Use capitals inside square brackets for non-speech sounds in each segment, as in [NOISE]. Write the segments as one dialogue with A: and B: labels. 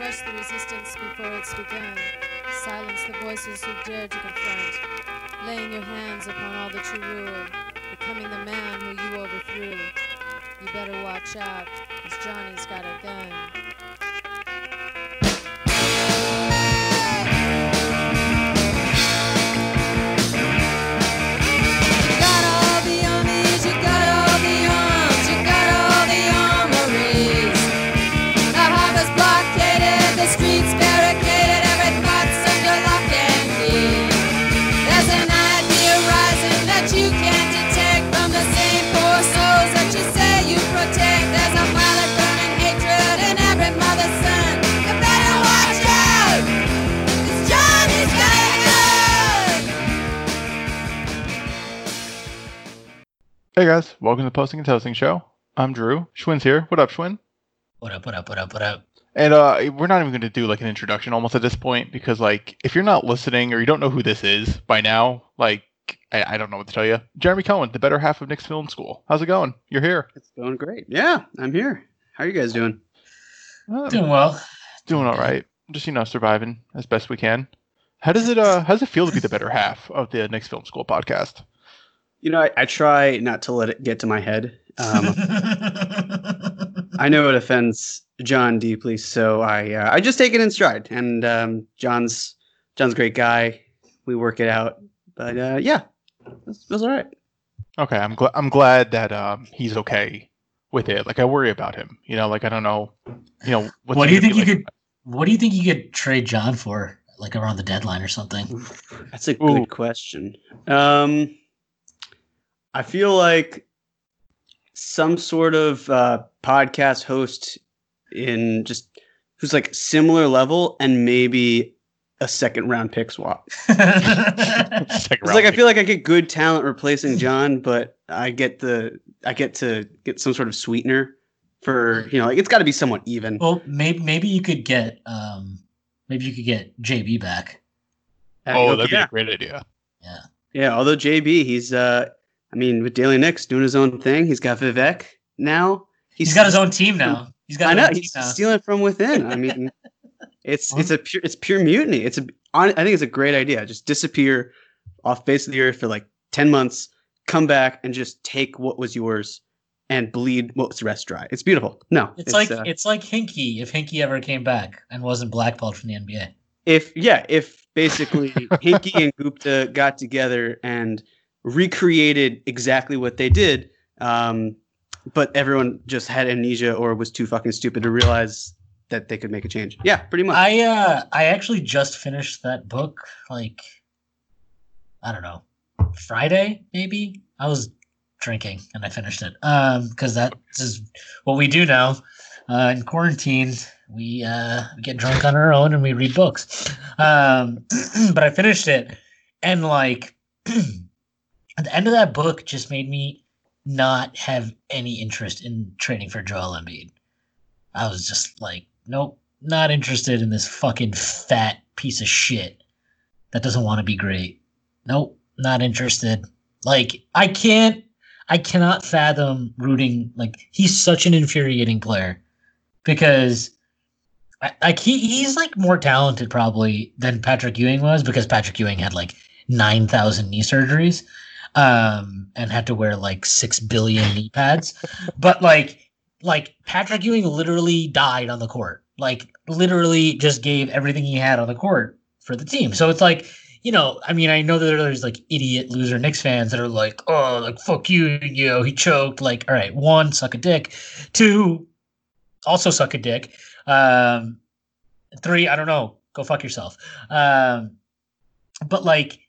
A: Crush the resistance before it's begun. Silence the voices who dare to confront. Laying your hands upon all that you rule. Becoming the man who you overthrew. You better watch out, cause Johnny's got a gun.
B: Welcome to the Posting and Toasting Show. I'm Drew. Schwinn's here. What up, Schwinn?
C: What up, what up, what up, what up?
B: And uh, we're not even going to do like an introduction almost at this point because like if you're not listening or you don't know who this is by now, like I, I don't know what to tell you. Jeremy Cohen, the better half of Knicks Film School. How's it going? You're here.
D: It's going great. Yeah, I'm here. How are you guys doing?
B: Uh,
C: Doing well.
B: doing all right. Just you know surviving as best we can. How does it uh how does it feel to be the better half of the Knicks Film School podcast?
D: You know, I, I try not to let it get to my head. Um, [LAUGHS] I know it offends John deeply, so I uh, I just take it in stride. And um, John's John's a great guy. We work it out. But uh, yeah, it feels all right.
B: Okay, I'm glad I'm glad that um he's okay with it. Like I worry about him. You know, like I don't know, you know, what's
C: what do you think you
B: like-
C: could? What do you think you could trade John for, like around the deadline or something?
D: That's a
B: Ooh.
D: good question. Um, I feel like some sort of uh, podcast host in just who's like similar level and maybe a second round pick swap. [LAUGHS]
B: Second
D: It's
B: round
D: like I feel like I get good talent replacing John, but I get the I get to get some sort of sweetener for you know like it's got to be somewhat even.
C: well, maybe maybe you could get um maybe you could get JB back.
B: Oh, that'd be
D: yeah.
B: a great idea.
D: Yeah. Yeah, although JB, he's uh I mean with Daily Knicks doing his own thing. He's got Vivek now.
C: he's got his own team now. He's got
D: I know he's
C: now.
D: stealing from within. I mean, [LAUGHS] it's it's a pure it's pure mutiny. It's a I think it's a great idea. Just disappear off face of the earth for like ten months, come back and just take what was yours and bleed what was rest dry. It's beautiful. No,
C: It's, like
D: uh,
C: it's like Hinkie if Hinkie ever came back and wasn't blackballed from the NBA.
D: if yeah, if basically [LAUGHS] Hinkie and Gupta got together and recreated exactly what they did, um, but everyone just had amnesia or was too fucking stupid to realize that they could make a change. Yeah, pretty much.
C: I uh I actually just finished that book like I don't know Friday maybe I was drinking and I finished it um because that is what we do now uh, in quarantine we uh get drunk on our own and we read books um [CLEARS THROAT] but I finished it and like [CLEARS THROAT] the end of that book just made me not have any interest in training for Joel Embiid. I was just like, nope, not interested in this fucking fat piece of shit that doesn't want to be great. Nope, not interested. Like, I can't, I cannot fathom rooting. Like, he's such an infuriating player because, like, he, he's like more talented probably than Patrick Ewing was because Patrick Ewing had like 9,000 knee surgeries um, and had to wear like 6 billion knee pads. But, like, like Patrick Ewing literally died on the court. Like literally just gave everything he had on the court for the team. So it's like, you know, I mean, I know that there's like idiot loser Knicks fans that are like, oh, like fuck you, you know, he choked. Like, all right, one, suck a dick. Two, also suck a dick. Um, three, I don't know, go fuck yourself. Um, but like,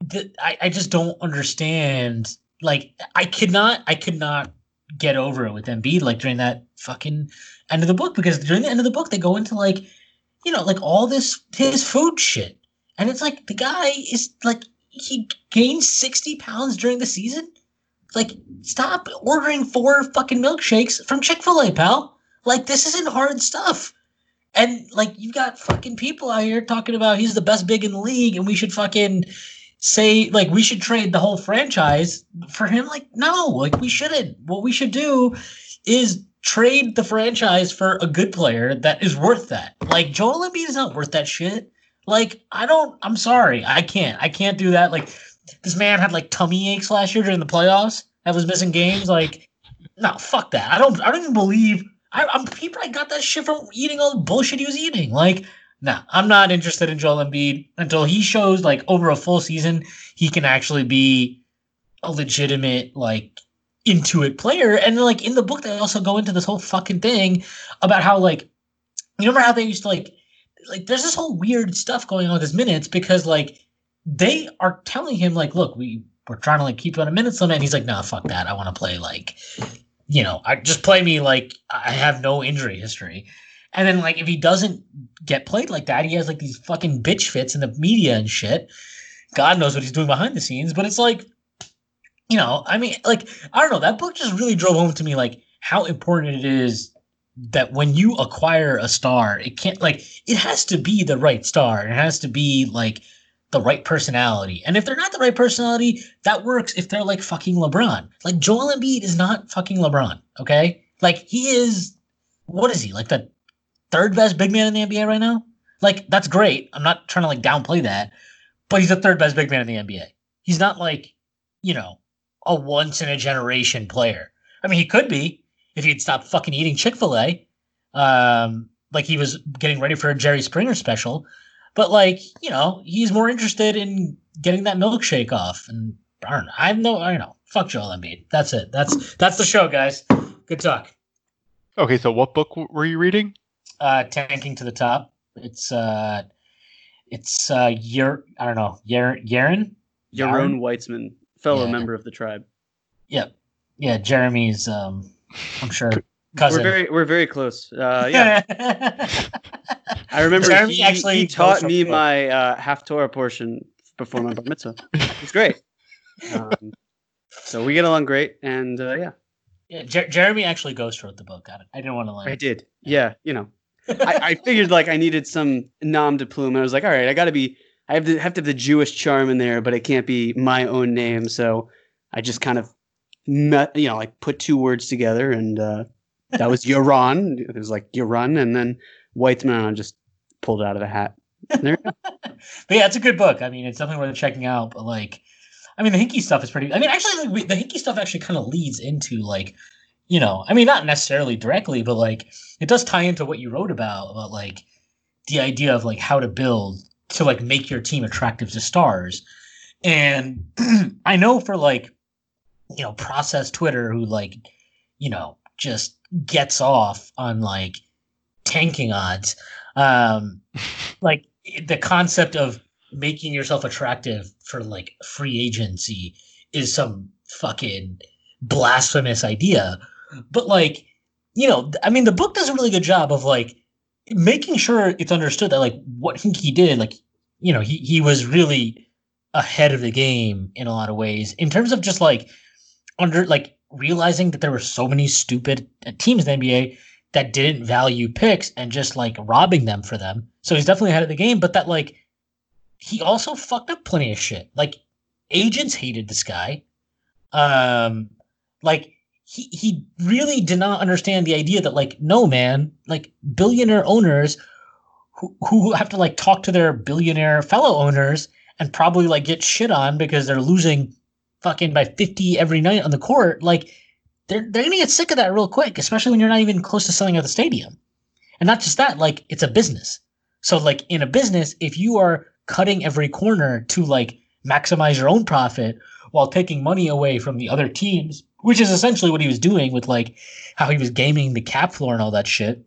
C: the, I, I just don't understand. Like, I could not, I could not get over it with Embiid like during that fucking end of the book because during the end of the book they go into like you know like all this his food shit. And it's like the guy is like he gained 60 pounds during the season? Like stop ordering four fucking milkshakes from chick-fil-a pal. Like this isn't hard stuff. And like you've got fucking people out here talking about he's the best big in the league and we should fucking say like we should trade the whole franchise for him like no like we shouldn't what we should do is trade the franchise for a good player that is worth that. Like Joel Embiid is not worth that shit. Like I don't. I'm sorry, I can't. I can't do that. Like this man had like tummy aches last year during the playoffs. I was missing games. Like no, fuck that. I don't. I don't even believe. I, I'm. He probably got that shit from eating all the bullshit he was eating. Like no, I'm not interested in Joel Embiid until he shows like over a full season he can actually be a legitimate like intuit player. And like in the book, they also go into this whole fucking thing about how like you remember how they used to like like there's this whole weird stuff going on with his minutes because like they are telling him like, look, we we're trying to like keep you on a minutes limit, and he's like, nah, fuck that. I want to play like, you know, I just play me like I have no injury history. And then like if he doesn't get played like that, he has like these fucking bitch fits in the media and shit. God knows what he's doing behind the scenes, but it's like, you know, I mean, like I don't know. That book just really drove home to me like how important it is that when you acquire a star, it can't like it has to be the right star. It has to be like the right personality. And if they're not the right personality, that works if they're like fucking LeBron. Like Joel Embiid is not fucking LeBron, okay? Like he is what is he? Like the third best big man in the NBA right now? Like that's great. I'm not trying to like downplay that, but he's the third best big man in the NBA. He's not like, you know, a once in a generation player. I mean, he could be if he'd stop fucking eating Chick-fil-A. Um like he was getting ready for a Jerry Springer special. But like, you know, he's more interested in getting that milkshake off. And I don't. I have no I don't know. Fuck Joel Embiid. That's it. That's that's the show, guys. Good talk.
B: Okay, so what book were you reading?
C: Uh tanking to the top. It's uh it's uh Yer I don't know, Yer Yaren?
D: Yaron Weitzman, fellow
C: Yeah.
D: member of the tribe.
C: Yep. Yeah, Jeremy's um I'm sure cousin.
D: We're very we're very close. Uh, [LAUGHS] yeah, I remember
C: Jeremy
D: he,
C: actually
D: he taught me
C: the-
D: my uh, haftorah portion before my bar mitzvah. It's great. Um, so we get along great, and uh, yeah,
C: yeah, Jer- Jeremy actually ghost wrote the book. I, I didn't want to lie.
D: I
C: lie.
D: did. Yeah, you know, I, I figured like I needed some nom de plume. I was like, all right, I got to be. I have to have to have the Jewish charm in there, but it can't be my own name. So I just kind of, met, you know, like put two words together, and uh, that was Yaron. It was like Yaron, and then Weitzman. I just pulled out of a hat. There [LAUGHS]
C: but yeah, it's a good book. I mean, it's definitely worth checking out. But like, I mean, the Hinkie stuff is pretty. I mean, actually, like, we- the Hinkie stuff actually kind of leads into like, you know, I mean, not necessarily directly, but like, it does tie into what you wrote about about like the idea of like how to build to like make your team attractive to stars. And [CLEARS THROAT] I know for like, you know, process Twitter who like, you know, just gets off on like tanking odds. Um, [LAUGHS] like the concept of making yourself attractive for like free agency is some fucking blasphemous idea. But like, you know, I mean, the book does a really good job of like making sure it's understood that like what he did, like, you know, he he was really ahead of the game in a lot of ways in terms of just like under like realizing that there were so many stupid uh, teams in the NBA that didn't value picks and just like robbing them for them. So he's definitely ahead of the game, but that like he also fucked up plenty of shit. Like agents hated this guy. Um like he he really did not understand the idea that like no man, like billionaire owners who who have to like talk to their billionaire fellow owners and probably like get shit on because they're losing fucking by 50 every night on the court, like they're they're gonna get sick of that real quick, especially when you're not even close to selling out the stadium. And not just that, like it's a business. So like in a business, if you are cutting every corner to like maximize your own profit while taking money away from the other teams, which is essentially what he was doing with like how he was gaming the cap floor and all that shit.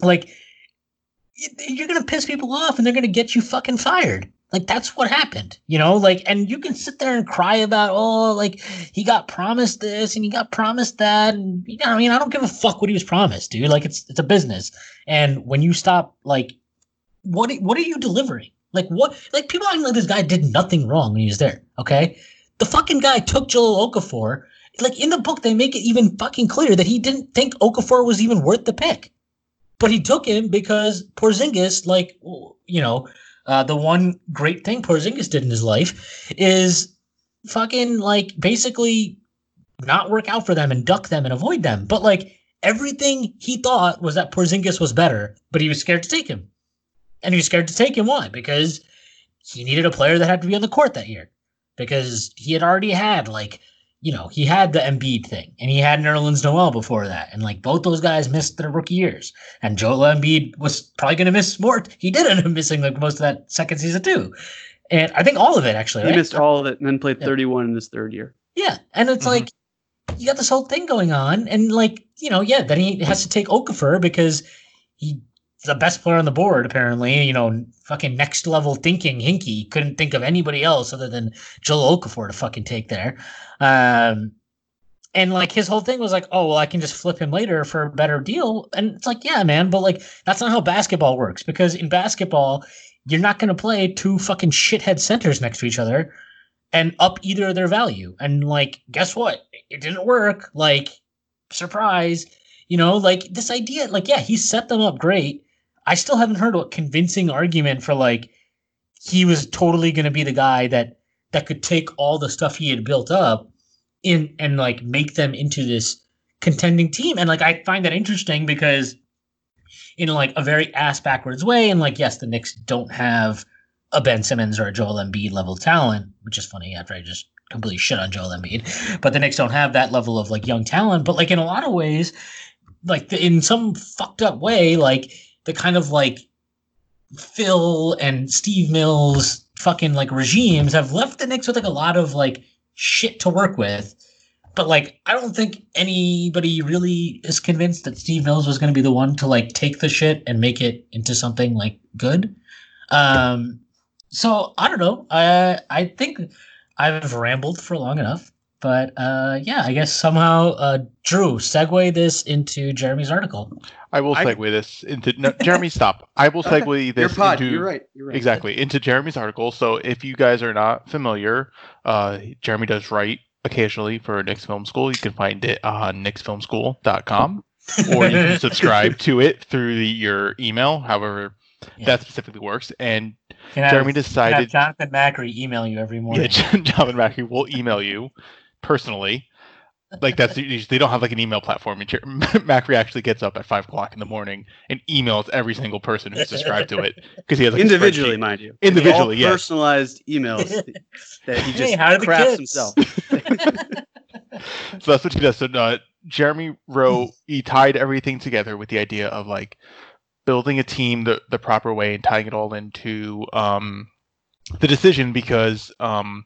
C: Like you're gonna piss people off and they're gonna get you fucking fired. Like that's what happened, you know. Like, and you can sit there and cry about, oh, like he got promised this and he got promised that, and you know, I mean, I don't give a fuck what he was promised, dude. Like, it's it's a business, and when you stop, like, what what are you delivering? Like, what? Like, people acting like this guy did nothing wrong when he was there. Okay, the fucking guy took Joel Okafor. Like in the book, they make it even fucking clear that he didn't think Okafor was even worth the pick, but he took him because Porzingis, like, you know. Uh, the one great thing Porzingis did in his life is fucking like basically not work out for them and duck them and avoid them. But like everything he thought was that Porzingis was better, but he was scared to take him. And he was scared to take him. Why? Because he needed a player that had to be on the court that year. Because he had already had like, you know, he had the Embiid thing and he had Nerlens Noel before that. And like both those guys missed their rookie years. And Joel Embiid was probably gonna miss more. He did end up missing like most of that second season too. And I think all of it actually.
D: He
C: right?
D: missed all of it and then played
C: Yeah.
D: 31 in his third year.
C: Yeah, and it's
B: Mhm.
C: like you got this whole thing going on, and like you know, yeah, then he has to take Okafor because he's the best player on the board apparently. You know, fucking next level thinking. Hinkie couldn't think of anybody else other than Joel Okafor to fucking take there. Um, and like his whole thing was like, oh well, I can just flip him later for a better deal, and it's like, yeah, man, but like that's not how basketball works because in basketball. You're not going to play two fucking shithead centers next to each other and up either of their value. And like, guess what? It didn't work. Like, surprise. You know, like this idea, like, yeah, he set them up great. I still haven't heard a convincing argument for like he was totally gonna be the guy that that could take all the stuff he had built up in and like make them into this contending team. And like I find that interesting because in like a very ass backwards way, and like, yes, the Knicks don't have a Ben Simmons or a Joel Embiid level talent, which is funny after I just completely shit on Joel Embiid. But the Knicks don't have that level of like young talent. But like in a lot of ways, like in some fucked up way, like the kind of like Phil and Steve Mills fucking like regimes have left the Knicks with like a lot of like shit to work with. But like I don't think anybody really is convinced that Steve Mills was going to be the one to like take the shit and make it into something like good. Um so I don't know. I I think I've rambled for long enough, but uh, yeah, I guess somehow uh, Drew segue this into Jeremy's article.
B: I will
D: I-
B: segue this into no, Jeremy. Stop. I will segue [LAUGHS] this
D: Your
B: this
D: pod.
B: into
D: You're right. You're right.
B: exactly into Jeremy's article. So if you guys are not familiar, uh, Jeremy does write occasionally for Knicks Film School. You can find it on knicksfilmschool.com or you can [LAUGHS] subscribe to it through the, your email, however
C: Yeah.
B: that specifically works. And
C: Can
B: Jeremy
C: have
B: decided
C: Jonathan Macri email you every morning.
B: Yeah, [LAUGHS] Jonathan Macri will email you personally. Like that's they don't have like an email platform. And Jer- [LAUGHS] Macri actually gets up at five o'clock in the morning and emails every single person who's subscribed to it because he has like,
D: Individually, mind you.
B: Individually,
D: All
B: yes.
D: personalized emails that he [LAUGHS]
C: Hey,
D: just
C: how are the
D: crafts
C: kids?
D: himself. [LAUGHS]
B: So that's what he does. So uh, Jeremy wrote he tied everything together with the idea of like building a team the the proper way and tying it all into um the decision because um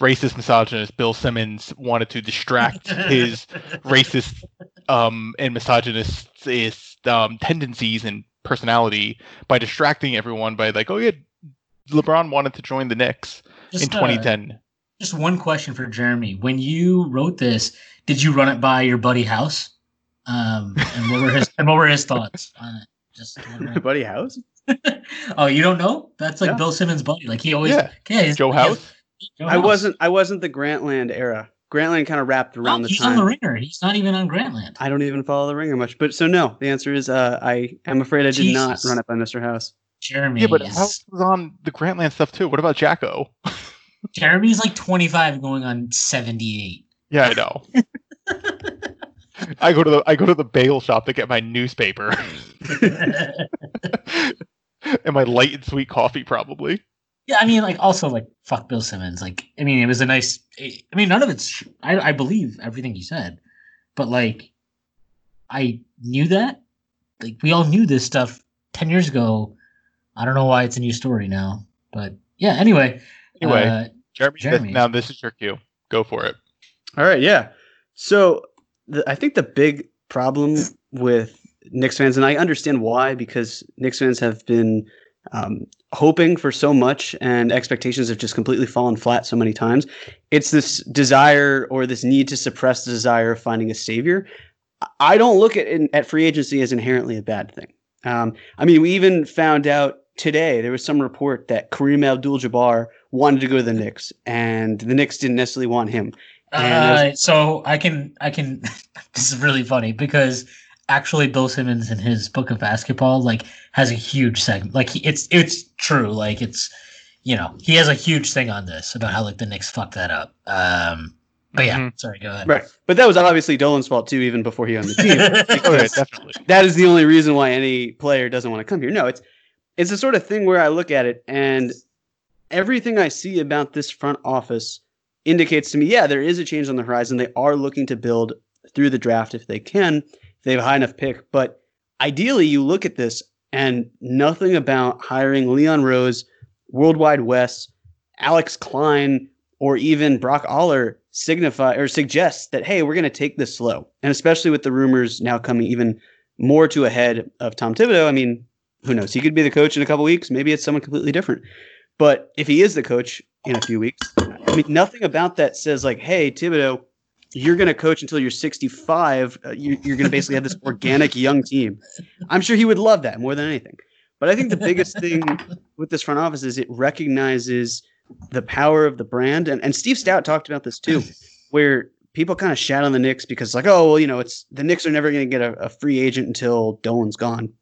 B: racist misogynist Bill Simmons wanted to distract [LAUGHS] his racist um, and misogynist um, tendencies and personality by distracting everyone by like, oh yeah, LeBron wanted to join the Knicks
C: Just,
B: in
C: uh,
B: 2010.
C: just one question for Jeremy: When you wrote this, did you run it by your buddy House? Um, and what were his and what were his thoughts on it? Just wondering.
D: Buddy House? [LAUGHS]
C: oh, you don't know? That's like
D: Yeah.
C: Bill Simmons' buddy. Like he always,
B: Yeah.
C: yeah,
B: Joe
C: he has-
B: House.
C: Joe
D: I wasn't I wasn't the Grantland era. Grantland kind of wrapped
C: No,
D: around the
C: he's
D: time.
C: He's on the ringer. He's not even on Grantland.
D: I don't even follow the ringer much. But so no, the answer is uh, I am afraid I did not run it by Mr. House.
C: Jeremy.
B: Yeah, but
C: is-
B: House was on the Grantland stuff too. What about Jacko? [LAUGHS]
C: Jeremy's like 25 going on 78.
B: Yeah, I know. I go to the I go to the bagel shop to get my newspaper [LAUGHS] [LAUGHS] and my light and sweet coffee, probably.
C: Yeah, I mean, like, also, like, fuck Bill Simmons. Like, I mean, it was a nice. I mean, none of it's. I, I believe everything you said, but like, I knew that. Like, we all knew this stuff 10 years ago. I don't know why it's a new story now, but yeah. Anyway,
B: Anyway,
C: uh,
B: Jeremy, this-
C: Jeremy.
B: now this is your cue. Go for it.
D: All right, yeah. So the, I think the big problem with Knicks fans, and I understand why, because Knicks fans have been um, hoping for so much, and expectations have just completely fallen flat so many times. It's this desire or this need to suppress the desire of finding a savior. I don't look at at free agency as inherently a bad thing. Um, I mean, we even found out today there was some report that Kareem Abdul-Jabbar wanted to go to the Knicks, and the Knicks didn't necessarily want him.
C: Uh, so I can I can [LAUGHS] this is really funny because actually Bill Simmons in his book of basketball like has a huge segment like he, it's it's true like it's you know he has a huge thing on this about how like the Knicks fucked that up um But yeah,
B: Mhm.
C: sorry, go ahead.
D: Right. But that was obviously Dolan's fault too, even before he owned the team. [LAUGHS]
B: Oh yeah, definitely.
D: that is the only reason why any player doesn't want to come here. No, it's it's the sort of thing where I look at it and everything I see about this front office indicates to me, yeah, there is a change on the horizon. They are looking to build through the draft if they can, if they have a high enough pick. But ideally, you look at this and nothing about hiring Leon Rose, World Wide Wes, Alex Klein, or even Brock Aller signify or suggests that hey, we're going to take this slow. And especially with the rumors now coming even more to a head of Tom Thibodeau. I mean, who knows? He could be the coach in a couple weeks. Maybe it's someone completely different. But if he is the coach in a few weeks, I mean, nothing about that says like, hey, Thibodeau, you're going to coach until you're 65. Uh, you, you're going to basically have this [LAUGHS] organic young team. I'm sure he would love that more than anything. But I think the biggest thing [LAUGHS] with this front office is it recognizes the power of the brand. And, and Steve Stoute talked about this too, [LAUGHS] where people kind of shat on the Knicks because like, oh, well, you know, it's the Knicks are never going to get a, a free agent until Dolan's gone.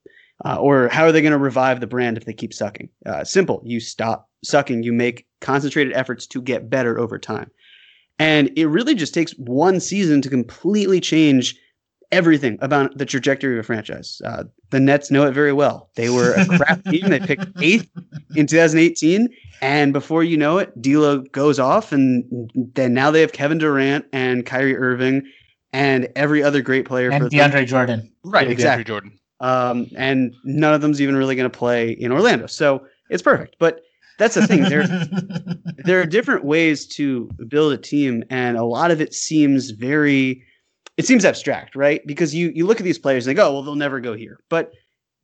D: Uh, or how are they going to revive the brand if they keep sucking? Uh, simple. You stop sucking. You make concentrated efforts to get better over time. And it really just takes one season to completely change everything about the trajectory of a franchise. Uh, the Nets know it very well. They were a crap team. They picked eighth in 2018. And before you know it, D'Lo goes off, and then now they have Kevin Durant and Kyrie Irving and every other great player
C: And
D: for them.
C: DeAndre Jordan.
D: Right,
B: Yeah, DeAndre
D: exactly
B: Jordan.
D: um, and none of them's even really going to play in Orlando. So it's perfect. But that's the thing. There, [LAUGHS] there are different ways to build a team, and a lot of it seems very, it seems abstract, right? Because you you look at these players and they go, oh, well, they'll never go here. But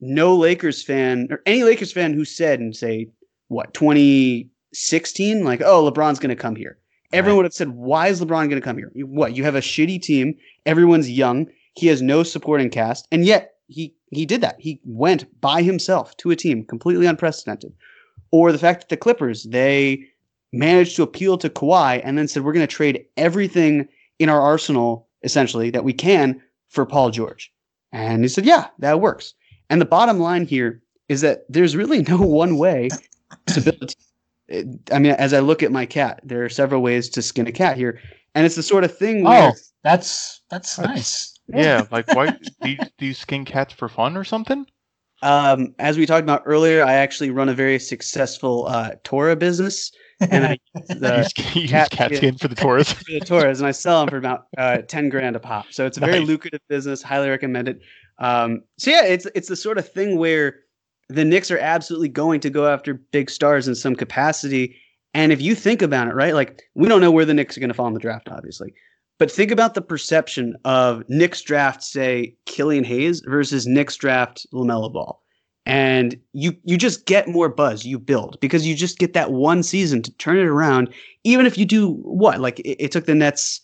D: no Lakers fan or any Lakers fan who said in say what 2016, like, oh, LeBron's going to come here. Everyone
C: Right.
D: would have said, why is LeBron going to come here? What? You have a shitty team. Everyone's young. He has no supporting cast, and yet he he did that. He went by himself to a team completely unprecedented. Or the fact that the Clippers they managed to appeal to Kawhi and then said we're going to trade everything in our arsenal essentially that we can for Paul George. And he said, "Yeah, that works." And the bottom line here is that there's really no [LAUGHS] one way to build a team. I mean, as I look at my cat, there are several ways to skin a cat here, and it's the sort of thing oh, where
C: Oh, that's that's
B: That's-
C: nice.
B: Yeah, like why do you, do you skin cats for fun or something?
D: Um, as we talked about earlier, I actually run a very successful uh, Torah business, [LAUGHS] and I use
B: You
D: the,
B: sk- you use
D: cat
B: cat
D: skin.
B: skin for the tourists. [LAUGHS]
D: the Torahs, and I sell them for about uh, ten grand a pop. So it's a very
B: Nice.
D: lucrative business. Highly recommend it. Um, so yeah, it's it's the sort of thing where the Knicks are absolutely going to go after big stars in some capacity. And if you think about it, right, like we don't know where the Knicks are going to fall in the draft, obviously. But think about the perception of Knicks draft, say Killian Hayes versus Knicks draft LaMelo Ball, and you you just get more buzz. You build because you just get that one season to turn it around. Even if you do what, like it, it took the Nets.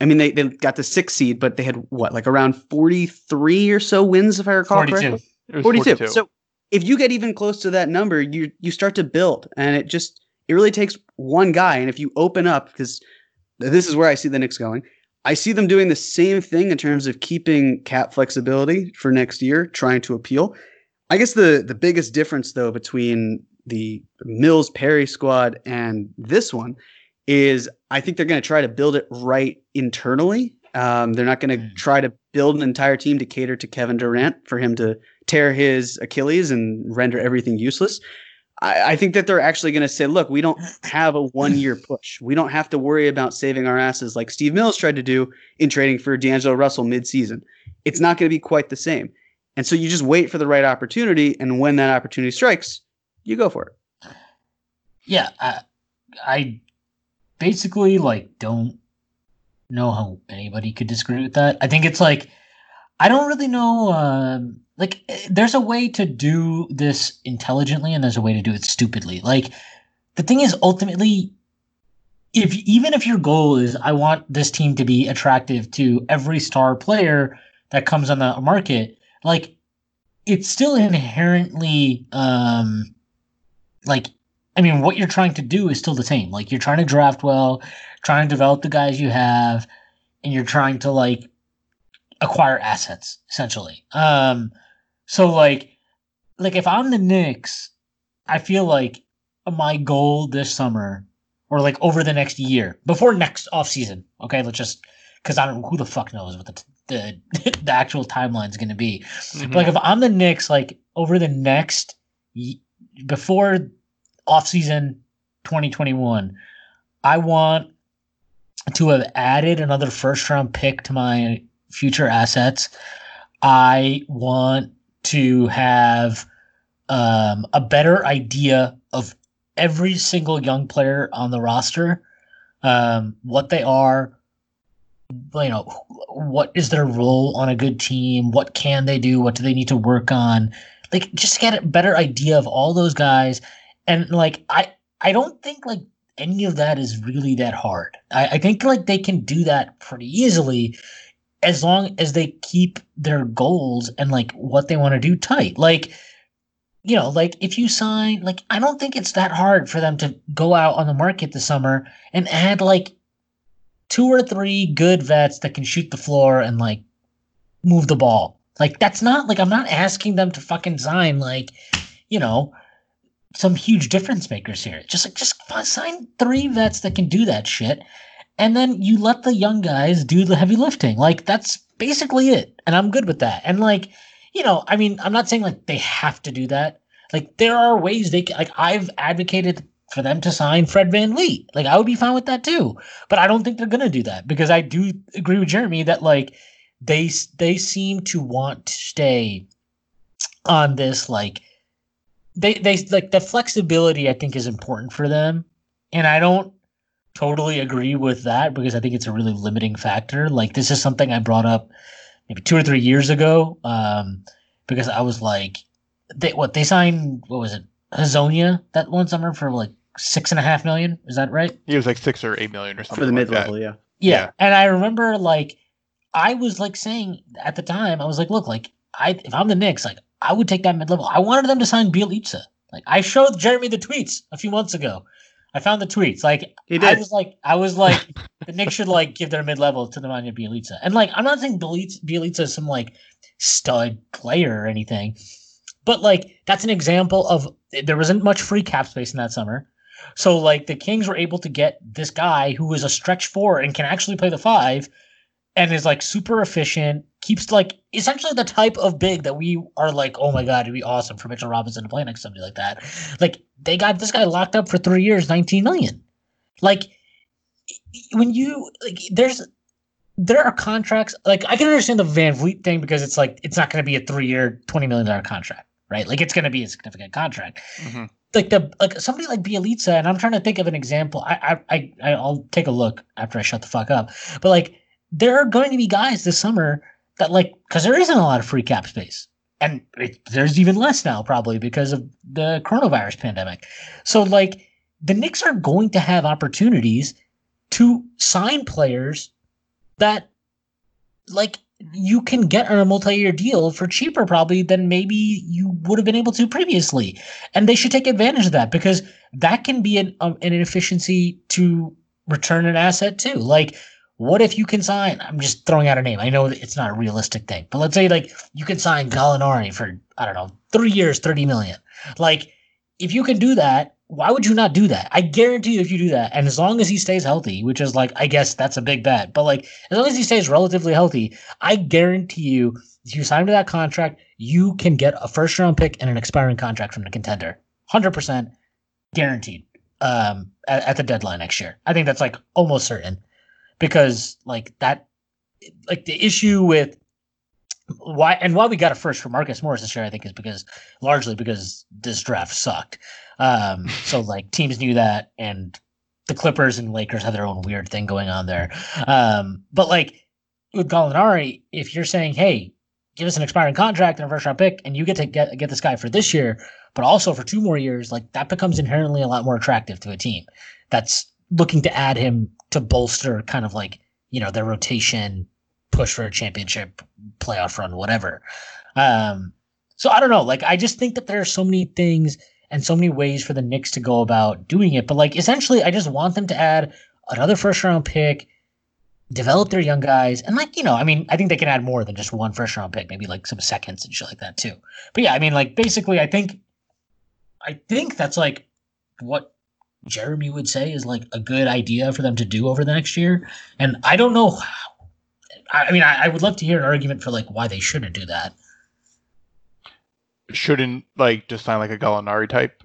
D: I mean, they, they got the sixth seed, but they had what, like around forty three or so wins, if I recall
C: Forty-two.
D: correctly.
B: It was
D: 42. So if you get even close to that number, you you start to build, and it just it really takes one guy. And if you open up, because this is where I see the Knicks going, I see them doing the same thing in terms of keeping cap flexibility for next year, trying to appeal. I guess the the biggest difference though between the Mills Perry squad and this one is I think they're going to try to build it right internally. Um, they're not going to
C: Mm.
D: try to build an entire team to cater to Kevin Durant for him to tear his Achilles and render everything useless. I, I think that they're actually going to say, look, we don't have a one year push. We don't have to worry about saving our asses like Steve Mills tried to do in trading for D'Angelo Russell midseason. It's not going to be quite the same. And so you just wait for the right opportunity. And when that opportunity strikes, you go for it.
C: Yeah, I, I basically like don't know how anybody could disagree with that. I think it's like I don't really know. Um, like, eh, there's a way to do this intelligently, and there's a way to do it stupidly. Like, the thing is, ultimately, if even if your goal is, I want this team to be attractive to every star player that comes on the market, like, it's still inherently, um, like, I mean, what you're trying to do is still the same. Like, you're trying to draft well, trying to develop the guys you have, and you're trying to like acquire assets essentially. Um, so like, like if I'm the Knicks, I feel like my goal this summer or like over the next year before next off season. Okay, let's just because I don't who the fuck knows what the the, [LAUGHS] the actual timeline is going to be.
B: Mhm.
C: Like if I'm the Knicks, like over the next before offseason 2021, I want to have added another first round pick to my future assets. I want to have um, a better idea of every single young player on the roster, um, what they are, you know, what is their role on a good team? What can they do? What do they need to work on? Like, just get a better idea of all those guys. And like, I, I don't think like any of that is really that hard. I, I think like they can do that pretty easily as long as they keep their goals and like what they want to do tight. Like, you know, like if you sign, like, I don't think it's that hard for them to go out on the market this summer and add like two or three good vets that can shoot the floor and like move the ball. Like, that's not like I'm not asking them to fucking sign like, you know, some huge difference makers here. Just like just sign three vets that can do that shit, and then you let the young guys do the heavy lifting. Like that's basically it, and I'm good with that. And like, you know, I mean, I'm not saying like they have to do that. Like there are ways they can, like I've advocated for them to sign Fred VanVleet. Like I would be fine with that too. But I don't think they're gonna do that because I do agree with Jeremy that like they they seem to want to stay on this like they they like the flexibility I think is important for them, and I don't totally agree with that because I think it's a really limiting factor. Like this is something I brought up maybe two or three years ago, um, because I was like, they what they signed what was it Hezonja that one summer for like six and a half million? Is that right?
B: It was like six or eight million or something
D: for the
B: like
D: mid level, yeah.
C: Yeah.
B: Yeah.
C: And I remember like I was like saying at the time, I was like, look, like I if I'm the Knicks, like I would take that mid level. I wanted them to sign Bjelica. Like I showed Jeremy the tweets a few months ago. I found the tweets. Like
D: He
C: I was like, I was like, [LAUGHS] the Knicks should like give their mid level to the Nemanja Bjelica. And like, I'm not saying Bjelica is some like stud player or anything, but like that's an example of there wasn't much free cap space in that summer. So like the Kings were able to get this guy who is a stretch four and can actually play the five, and is like super efficient. Keeps like essentially the type of big that we are like, oh my god, it'd be awesome for Mitchell Robinson to play next to somebody like that. Like they got this guy locked up for three years, nineteen million. Like when you like, there's there are contracts like I can understand the VanVleet thing because it's like it's not going to be a three year, twenty million dollar contract, right? Like it's going to be a significant contract.
B: Mhm.
C: Like the like somebody like Bjelica, and I'm trying to think of an example. I I I I'll take a look after I shut the fuck up. But like there are going to be guys this summer that like because there isn't a lot of free cap space, and it, there's even less now probably because of the coronavirus pandemic. So like the Knicks are going to have opportunities to sign players that like you can get on a multi-year deal for cheaper probably than maybe you would have been able to previously and they should take advantage of that because that can be an, um, an inefficiency to return an asset too like what if you can sign i'm just throwing out a name i know it's not a realistic thing but let's say like you can sign Gallinari for i don't know three years 30 million like if you can do that why would you not do that? I guarantee you, if you do that, and as long as he stays healthy, which is like, I guess that's a big bet, but like, as long as he stays relatively healthy, I guarantee you, if you sign to that contract, you can get a first round pick and an expiring contract from the contender. 100% guaranteed um, at, at the deadline next year. I think that's like almost certain because, like, that, like, the issue with why and why we got a first for Marcus Morris this year, I think, is because largely because this draft sucked. Um, so [LAUGHS] like teams knew that, and the Clippers and Lakers have their own weird thing going on there. Um, but like with Gallinari, if you're saying, "Hey, give us an expiring contract and a first round pick, and you get to get get this guy for this year, but also for two more years," like that becomes inherently a lot more attractive to a team that's looking to add him to bolster kind of like you know their rotation push for a championship playoff run, whatever. Um, so I don't know. Like I just think that there are so many things and so many ways for the Knicks to go about doing it. But like essentially, I just want them to add another first round pick, develop their young guys, and like you know, I mean, I think they can add more than just one first round pick, maybe like some seconds and shit like that too. But yeah, I mean, like basically, I think, I think that's like what Jeremy would say is like a good idea for them to do over the next year. And I don't know. How, I mean, I, I would love to hear an argument for like why they shouldn't do that.
B: Shouldn't like just sign like a Gallinari type?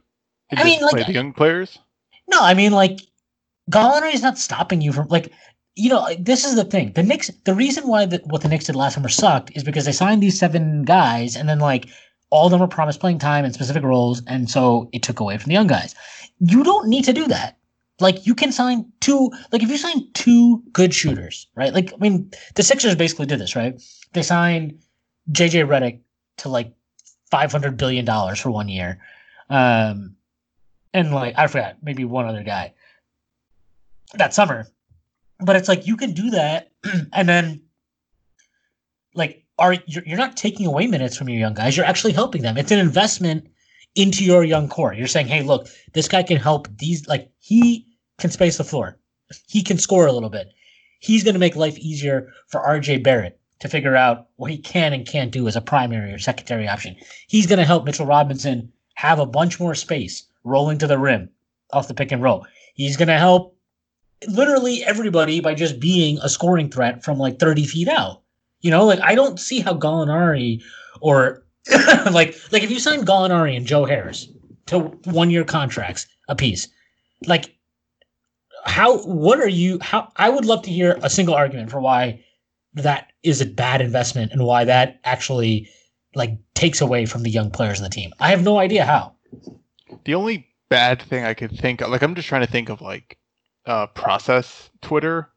C: I mean, like-
B: play the young players.
C: No, I mean like Gallinari is not stopping you from like you know this is the thing. The Knicks. The reason why the, what the Knicks did last summer sucked is because they signed these seven guys and then like all of them were promised playing time and specific roles, and so it took away from the young guys. You don't need to do that. Like you can sign two. Like if you sign two good shooters, right? Like I mean, the Sixers basically did this, right? They signed JJ Redick to like five hundred billion dollars for one year. Um, and like I forgot, maybe one other guy that summer. But it's like you can do that, [CLEARS THROAT] and then like are you're, you're not taking away minutes from your young guys. You're actually helping them. It's an investment into your young core. You're saying, hey, look, this guy can help these. Like he can space the floor. He can score a little bit. He's going to make life easier for RJ Barrett to figure out what he can and can't do as a primary or secondary option. He's going to help Mitchell Robinson have a bunch more space rolling to the rim off the pick and roll. He's going to help literally everybody by just being a scoring threat from like 30 feet out. You know, like I don't see how Gallinari or [LAUGHS] like like if you sign Gallinari and Joe Harris to one year contracts a piece, like how what are you how I would love to hear a single argument for why that is a bad investment and why that actually like takes away from the young players in the team. I have no idea how.
B: The only bad thing I could think of, like I'm just trying to think of like uh process Twitter.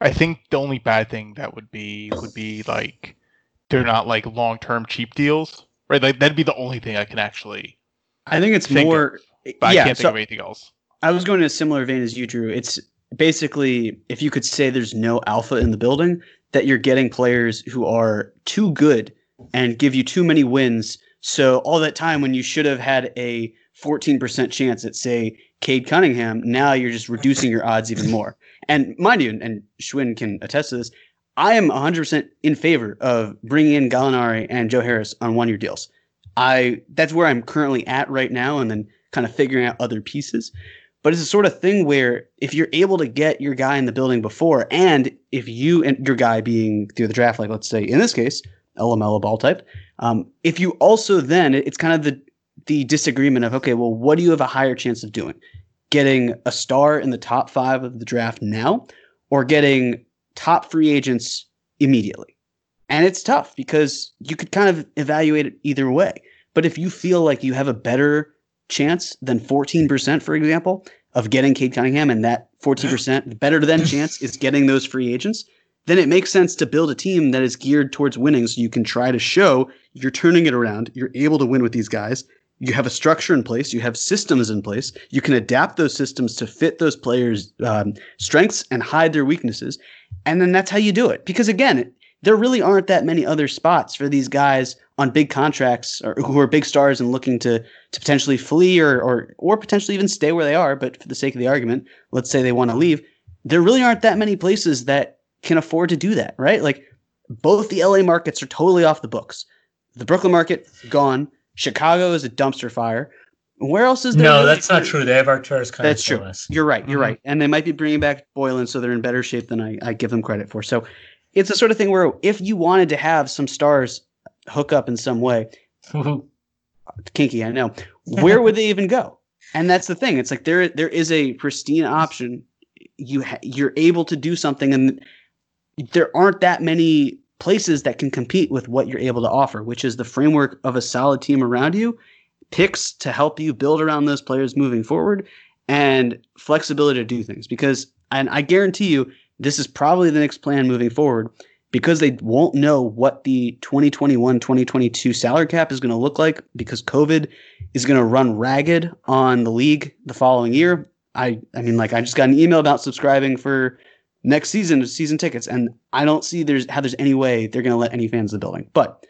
B: I think the only bad thing that would be would be like they're not like long term cheap deals. Right? Like that'd be the only thing I can actually
D: I think it's
B: think
D: more.
B: of, but I
D: yeah,
B: can't
D: so
B: think of anything else.
D: I was going in a similar vein as you, Drew. It's basically if you could say there's no alpha in the building, that you're getting players who are too good and give you too many wins. So all that time when you should have had a 14% chance at say Cade Cunningham, now you're just reducing your odds even more. And mind you, and Schwinn can attest to this, I am 100% in favor of bringing in Gallinari and Joe Harris on one year deals. I that's where I'm currently at right now, and then kind of figuring out other pieces. But it's a sort of thing where if you're able to get your guy in the building before, and if you and your guy being through the draft, like let's say in this case, a Ball type, um, if you also then it's kind of the the disagreement of okay, well, what do you have a higher chance of doing? Getting a star in the top five of the draft now, or getting top free agents immediately? And it's tough because you could kind of evaluate it either way. But if you feel like you have a better chance than 14%, for example, of getting Cade Cunningham, and that 14% better than [LAUGHS] chance is getting those free agents, then it makes sense to build a team that is geared towards winning so you can try to show you're turning it around, you're able to win with these guys. You have a structure in place, you have systems in place, you can adapt those systems to fit those players' um, strengths and hide their weaknesses. And then that's how you do it. Because again, there really aren't that many other spots for these guys on big contracts or who are big stars and looking to to potentially flee or or or potentially even stay where they are. But for the sake of the argument, let's say they want to leave. There really aren't that many places that can afford to do that, right? Like both the LA markets are totally off the books. The Brooklyn market gone. Chicago is a dumpster fire. Where else is there?
C: No, that's not true. They have Arturas kind
D: That's true. You're right. You're
C: Mhm.
D: right. And they might be bringing back Boylen, so they're in better shape than I, I give them credit for. So it's the sort of thing where if you wanted to have some stars hook up in some way, [LAUGHS] kinky, I know, where would they [LAUGHS] even go? And that's the thing. It's like there there is a pristine option. You ha- you're able to do something, and there aren't that many places that can compete with what you're able to offer, which is the framework of a solid team around you, picks to help you build around those players moving forward, and flexibility to do things. Because and I guarantee you, this is probably the next plan moving forward because they won't know what the 2021-2022 salary cap is going to look like because COVID is going to run ragged on the league the following year. I I mean like I just got an email about subscribing for next season season tickets and I don't see there's how there's any way they're going to let any fans in the building. But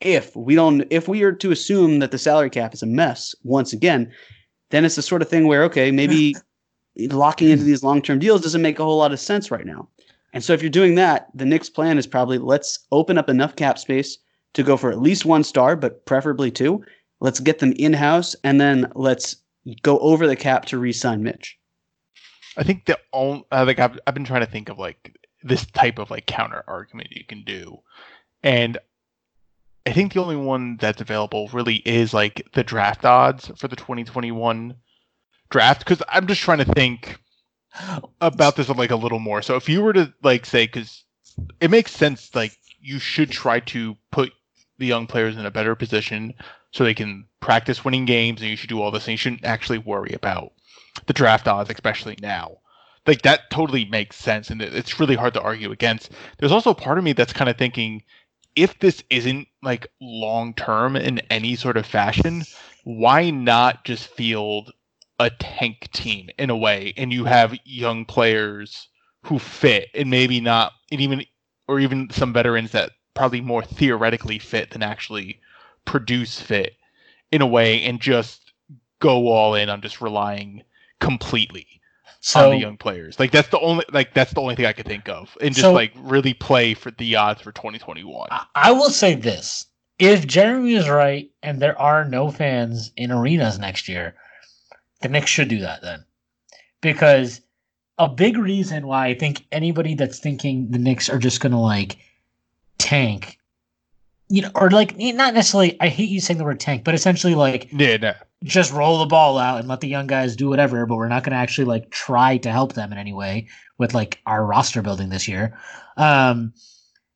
D: if we don't if we are to assume that the salary cap is a mess once again, then it's the sort of thing where okay, maybe [LAUGHS] locking into these long-term deals doesn't make a whole lot of sense right now. And so if you're doing that, the Knicks plan is probably let's open up enough cap space to go for at least one star, but preferably two. Let's get them in-house and then let's go over the cap to re-sign Mitch.
B: I think the only uh, like I've I've been trying to think of like this type of like counter argument you can do, and I think the only one that's available really is like the draft odds for the 2021 draft because I'm just trying to think about this like a little more. So if you were to like say because it makes sense like you should try to put the young players in a better position so they can practice winning games and you should do all this and you shouldn't actually worry about the draft odds especially now. Like that totally makes sense and it's really hard to argue against. There's also part of me that's kind of thinking if this isn't like long term in any sort of fashion why not just field a tank team in a way and you have young players who fit and maybe not and even or even some veterans that probably more theoretically fit than actually produce fit in a way and just go all in on just relying completely
C: So
B: on the young players. Like that's the only like that's the only thing I could think of. And just
C: So-
B: like really play for the odds for 2021.
C: I- I will say this: if Jeremy is right and there are no fans in arenas next year, the Knicks should do that then, because a big reason why I think anybody that's thinking the Knicks are just gonna like tank, you know, or like not necessarily. I hate you saying the word tank, but essentially like
B: Yeah, no.
C: just roll the ball out and let the young guys do whatever, but we're not going to actually like try to help them in any way with like our roster building this year. Um,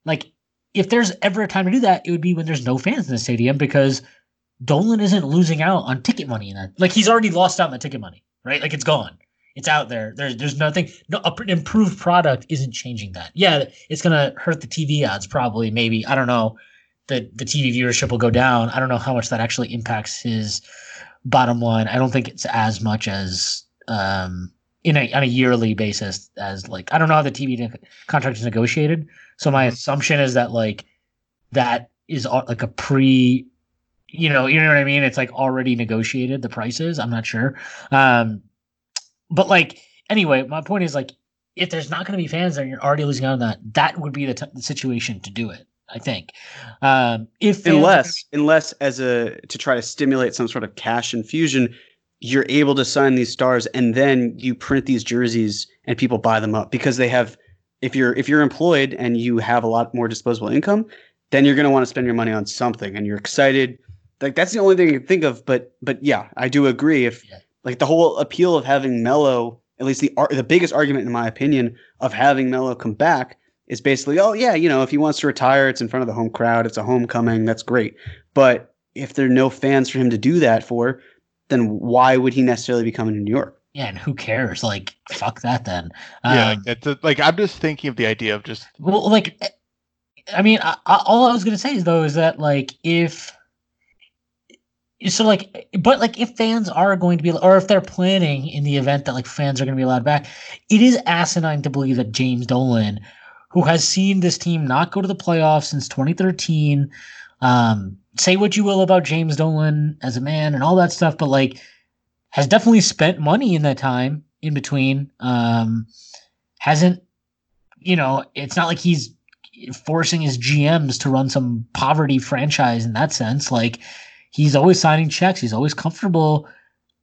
C: like if there's ever a time to do that, it would be when there's no fans in the stadium because Dolan isn't losing out on ticket money in that. Like he's already lost out on the ticket money, right? Like it's gone. It's out there. There's there's nothing. No, a pr- improved product isn't changing that. Yeah, it's gonna hurt the TV odds probably. Maybe I don't know. The the TV viewership will go down. I don't know how much that actually impacts his bottom line. I don't think it's as much as um in a on a yearly basis as like I don't know how the TV ne- contract is negotiated. So my
B: Mhm.
C: assumption is that like that is like a pre you know, you know what I mean? It's like already negotiated the prices. I'm not sure. Um but like anyway, my point is like if there's not going to be fans there and you're already losing out on that, that would be the, t- the situation to do it. I think. Um if are
D: unless unless as a to try to stimulate some sort of cash infusion you're able to sign these stars and then you print these jerseys and people buy them up because they have if you're if you're employed and you have a lot more disposable income then you're going to want to spend your money on something and you're excited like that's the only thing I can think of but but yeah I do agree if
C: Yeah.
D: like the whole appeal of having Mello at least the ar- the biggest argument in my opinion of having Mello come back is basically, oh yeah, you know, if he wants to retire, it's in front of the home crowd, it's a homecoming, that's great. But if there are no fans for him to do that for, then why would he necessarily be coming to New York?
C: Yeah, and who cares? Like, fuck that then.
B: yeah,
C: Um,
B: like that's a, like I'm just thinking of the idea of just
C: well, like, I mean, I, I, all I was gonna say is though is that like if so like but like if fans are going to be or if they're planning in the event that like fans are going to be allowed back it is asinine to believe that james dolan who has seen this team not go to the playoffs since 2013 um say what you will about james dolan as a man and all that stuff but like has definitely spent money in that time in between um hasn't you know it's not like he's forcing his gms to run some poverty franchise in that sense like he's always signing checks. He's always comfortable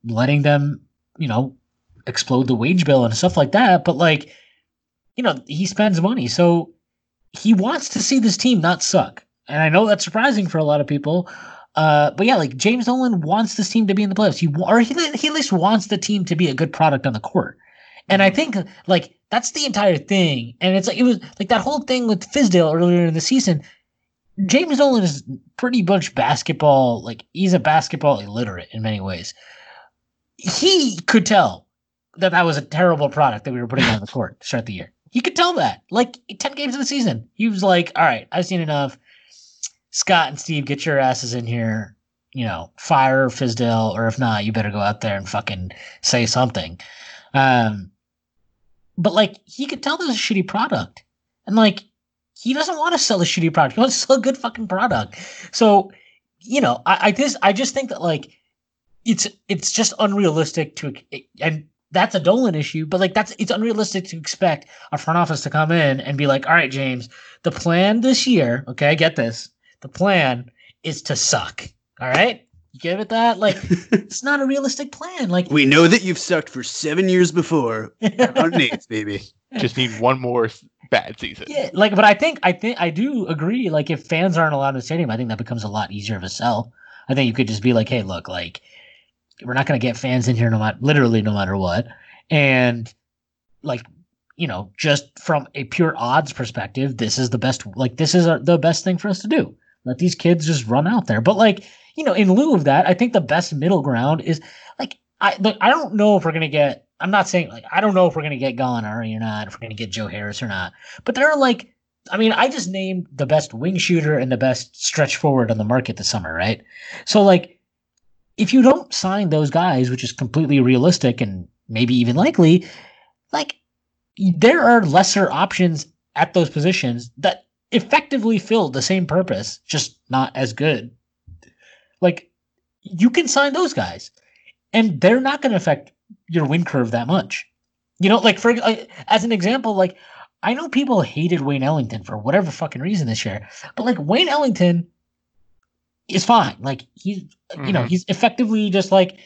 C: letting them, you know, explode the wage bill and stuff like that. But like, you know, he spends money. So he wants to see this team not suck. And I know that's surprising for a lot of people. Uh, but yeah, like James Dolan wants this team to be in the playoffs. He or he, he at least wants the team to be a good product on the court. And I think like that's the entire thing. And it's like it was like that whole thing with Fizdale earlier in the season. James Dolan is pretty much basketball, like he's a basketball illiterate in many ways. He could tell that that was a terrible product that we were putting on the [LAUGHS] court to start the year. He could tell that. Like 10 games of the season, he was like, all right, I've seen enough. Scott and Steve, get your asses in here. You know, fire Fizdale, or if not, you better go out there and fucking say something. Um, but like, he could tell there's a shitty product. And like, he doesn't want to sell a shitty product. He wants to sell a good fucking product. So, you know, I, I just I just think that like it's it's just unrealistic to and that's a Dolan issue, but like that's it's unrealistic to expect a front office to come in and be like, all right, James, the plan this year, okay, get this. The plan is to suck. All right? You get with that? Like, [LAUGHS] it's not a realistic plan. Like,
D: we know that you've sucked for seven years before. On [LAUGHS] an baby.
B: Just need one more bad season.
C: yeah, like, but I think I think I do agree. Like, if fans aren't allowed in the stadium, I think that becomes a lot easier of a sell. I think you could just be like, hey, look, like, we're not going to get fans in here no matter literally no matter what, and like, you know, just from a pure odds perspective, this is the best. Like, this is uh the best thing for us to do. Let these kids just run out there. But like, you know, in lieu of that, I think the best middle ground is like I look, I don't know if we're gonna get. I'm not saying like I don't know if we're gonna get Gallinari or not, if we're gonna get Joe Harris or not. But there are like, I mean, I just named the best wing shooter and the best stretch forward on the market this summer, right? So like, if you don't sign those guys, which is completely realistic and maybe even likely, like there are lesser options at those positions that effectively fill the same purpose, just not as good. Like you can sign those guys, and they're not going to affect your win curve that much. You know, like for like, as an example, like I know people hated Wayne Ellington for whatever fucking reason this year, but like Wayne Ellington is fine. Like he's you know
B: Mhm.
C: he's effectively just like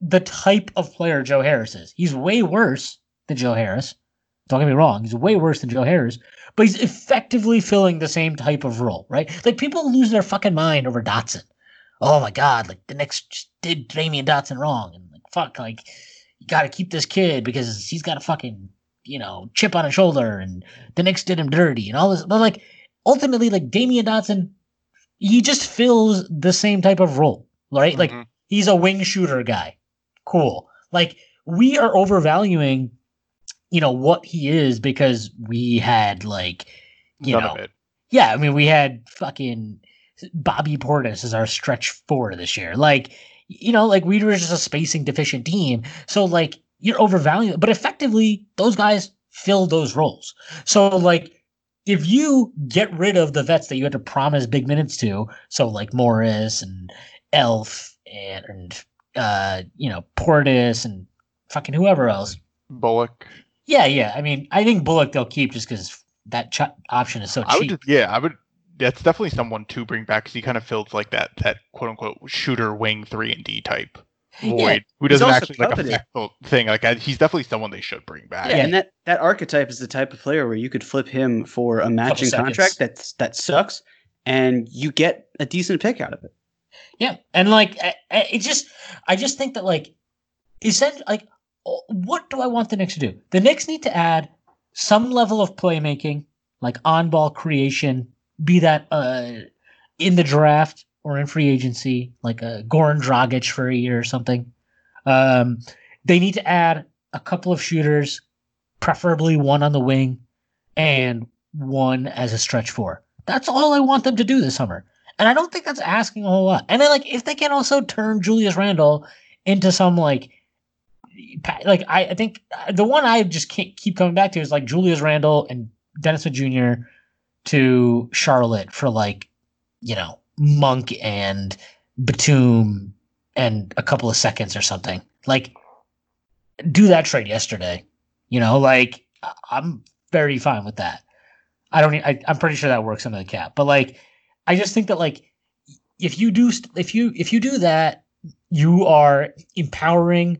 C: the type of player Joe Harris is. He's way worse than Joe Harris. Don't get me wrong, he's way worse than Joe Harris, but he's effectively filling the same type of role, right? Like people lose their fucking mind over Dotson. Oh my god, like the Knicks just did Damyean Dotson wrong, and like fuck, like you got to keep this kid because he's got a fucking you know chip on his shoulder, and the Knicks did him dirty, and all this. But like ultimately, like Damyean Dotson, he just fills the same type of role, right? Like
B: Mhm.
C: he's a wing shooter guy. Cool. Like we are overvaluing, you know, what he is because we had like, you
B: None
C: know, yeah, I mean, we had fucking Bobby Portis as our stretch four this year. Like, you know, like we were just a spacing deficient team. So like you're overvaluing, but effectively those guys fill those roles. So like if you get rid of the vets that you had to promise big minutes to, so like Morris and Elf and, and uh, you know, Portis and fucking whoever else.
B: Bullock.
C: Yeah, yeah. I mean, I think Bullock they'll keep just because that ch- option is so cheap.
B: I would yeah, I would. That's definitely someone to bring back because he kind of fills like that that quote unquote shooter wing three and D type void who doesn't actually like
D: a
B: affect the thing. Like I, he's definitely someone they should bring back.
D: Yeah,
C: Yeah.
D: and that that archetype is the type of player where you could flip him for a matching contract that's that sucks, and you get a decent pick out of it.
C: Yeah, and like I- I- it just, I just think that like, essentially, like, oh, what do I want the Knicks to do? The Knicks need to add some level of playmaking, like on-ball creation, be that uh in the draft or in free agency, like a Goran Dragic for a year or something. Um, they need to add a couple of shooters, preferably one on the wing, and one as a stretch four. That's all I want them to do this summer. And I don't think that's asking a whole lot. And then like if they can also turn Julius Randle into some like like I, I think the one I just can't keep coming back to is like Julius Randle and Dennis Smith Jr. to Charlotte for like, you know, Monk and Batum and a couple of seconds or something. Like do that trade yesterday. You know, like I- I'm very fine with that. I don't. I'm pretty sure that works under the cap. But like, I just think that like, if you do, if you if you do that, you are empowering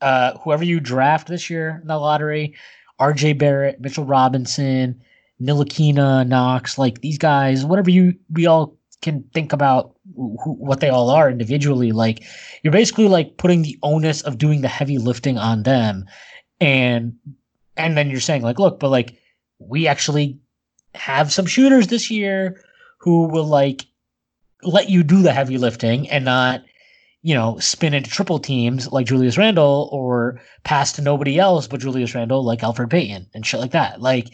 C: uh, whoever you draft this year in the lottery, R.J. Barrett, Mitchell Robinson, Ntilikina, Knox, like these guys, whatever you we all can think about who, what they all are individually. Like you're basically like putting the onus of doing the heavy lifting on them, and and then you're saying like, look, but like we actually have some shooters this year who will like let you do the heavy lifting and not you know spin into triple teams like Julius Randle or pass to nobody else but Julius Randle like Elfrid Payton and shit like that. Like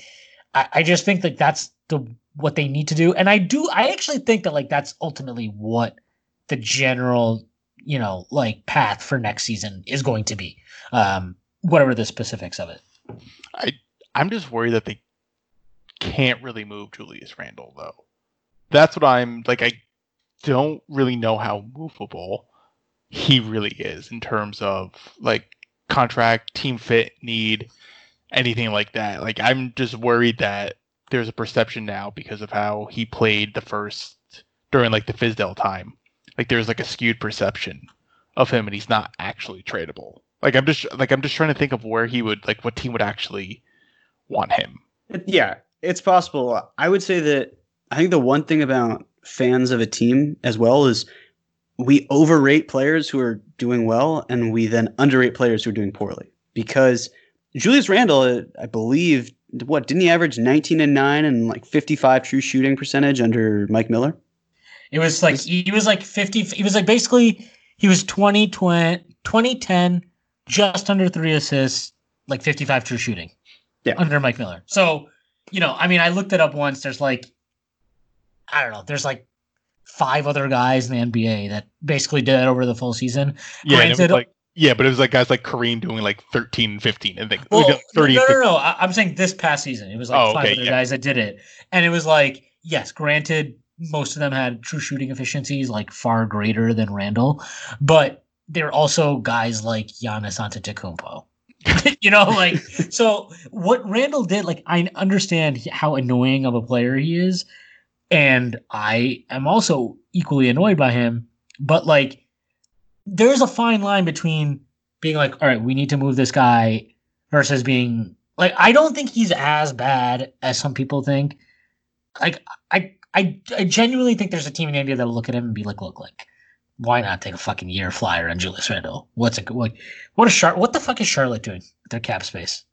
C: I, I just think that that's the what they need to do, and I do I actually think that like that's ultimately what the general you know like path for next season is going to be. Um, whatever the specifics of it.
B: I I'm just worried that they can't really move Julius Randle though. That's what I'm like. I don't really know how movable he really is in terms of like contract, team fit, need, anything like that. Like I'm just worried that there's a perception now because of how he played the first during like the Fizdale time like there's like a skewed perception of him, and he's not actually tradable. Like I'm just like I'm just trying to think of where he would like what team would actually want him.
D: Yeah, it's possible. I would say that I think the one thing about fans of a team as well is we overrate players who are doing well and we then underrate players who are doing poorly. Because Julius Randle, uh, I believe, what didn't he average 19 and 9 and like 55 true shooting percentage under Mike Miller?
C: It was like he was like 50 he was like basically he was 20 20 2010 just under 3 assists like 55 true shooting.
D: Yeah.
C: Under Mike Miller. So, you know, I mean I looked it up once there's like I don't know, there's like five other guys in the NBA that basically did it over the full season.
B: Yeah, and it was
C: Granted-
B: like yeah, but it was like guys like Kareem doing like 13 and 15 and like,
C: Well,
B: like 30
C: no, no, no, no. I, I'm saying this past season. It was like
B: Oh,
C: five
B: okay,
C: other
B: yeah.
C: guys that did it. And it was like, yes, granted, most of them had true shooting efficiencies like far greater than Randle, but they're also guys like Giannis Antetokounmpo. [LAUGHS] you know, like [LAUGHS] so what Randle did, like I understand how annoying of a player he is, and I am also equally annoyed by him, but like there's a fine line between being like, all right, we need to move this guy versus being like, I don't think he's as bad as some people think. Like, I, I, I genuinely think there's a team in India that'll look at him and be like, look, like, why not take a fucking year flyer on Julius Randle? What's it like? What is Char- What the fuck is Charlotte doing with their cap space?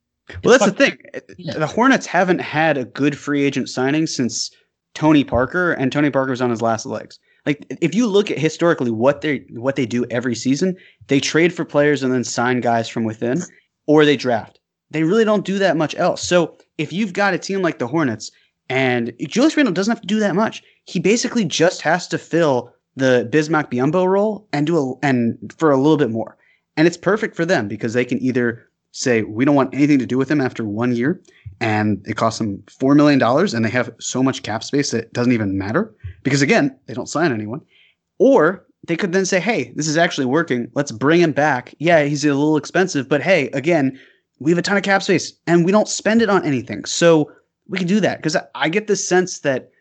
D: Well, that's the thing.
C: Yeah.
D: The Hornets haven't had a good free agent signing since Tony Parker, and Tony Parker was on his last legs. Like, if you look at historically what they what they do every season, they trade for players and then sign guys from within, or they draft. They really don't do that much else. So if you've got a team like the Hornets, and Julius Randle doesn't have to do that much, he basically just has to fill the Bismack Biyombo role and do a and for a little bit more, and it's perfect for them because they can either say we don't want anything to do with him after one year and it costs them four million dollars and they have so much cap space that it doesn't even matter because again they don't sign anyone. Or they could then say hey this is actually working. Let's bring him back. Yeah he's a little expensive but hey again we have a ton of cap space and we don't spend it on anything. So we can do that because I, I get the sense that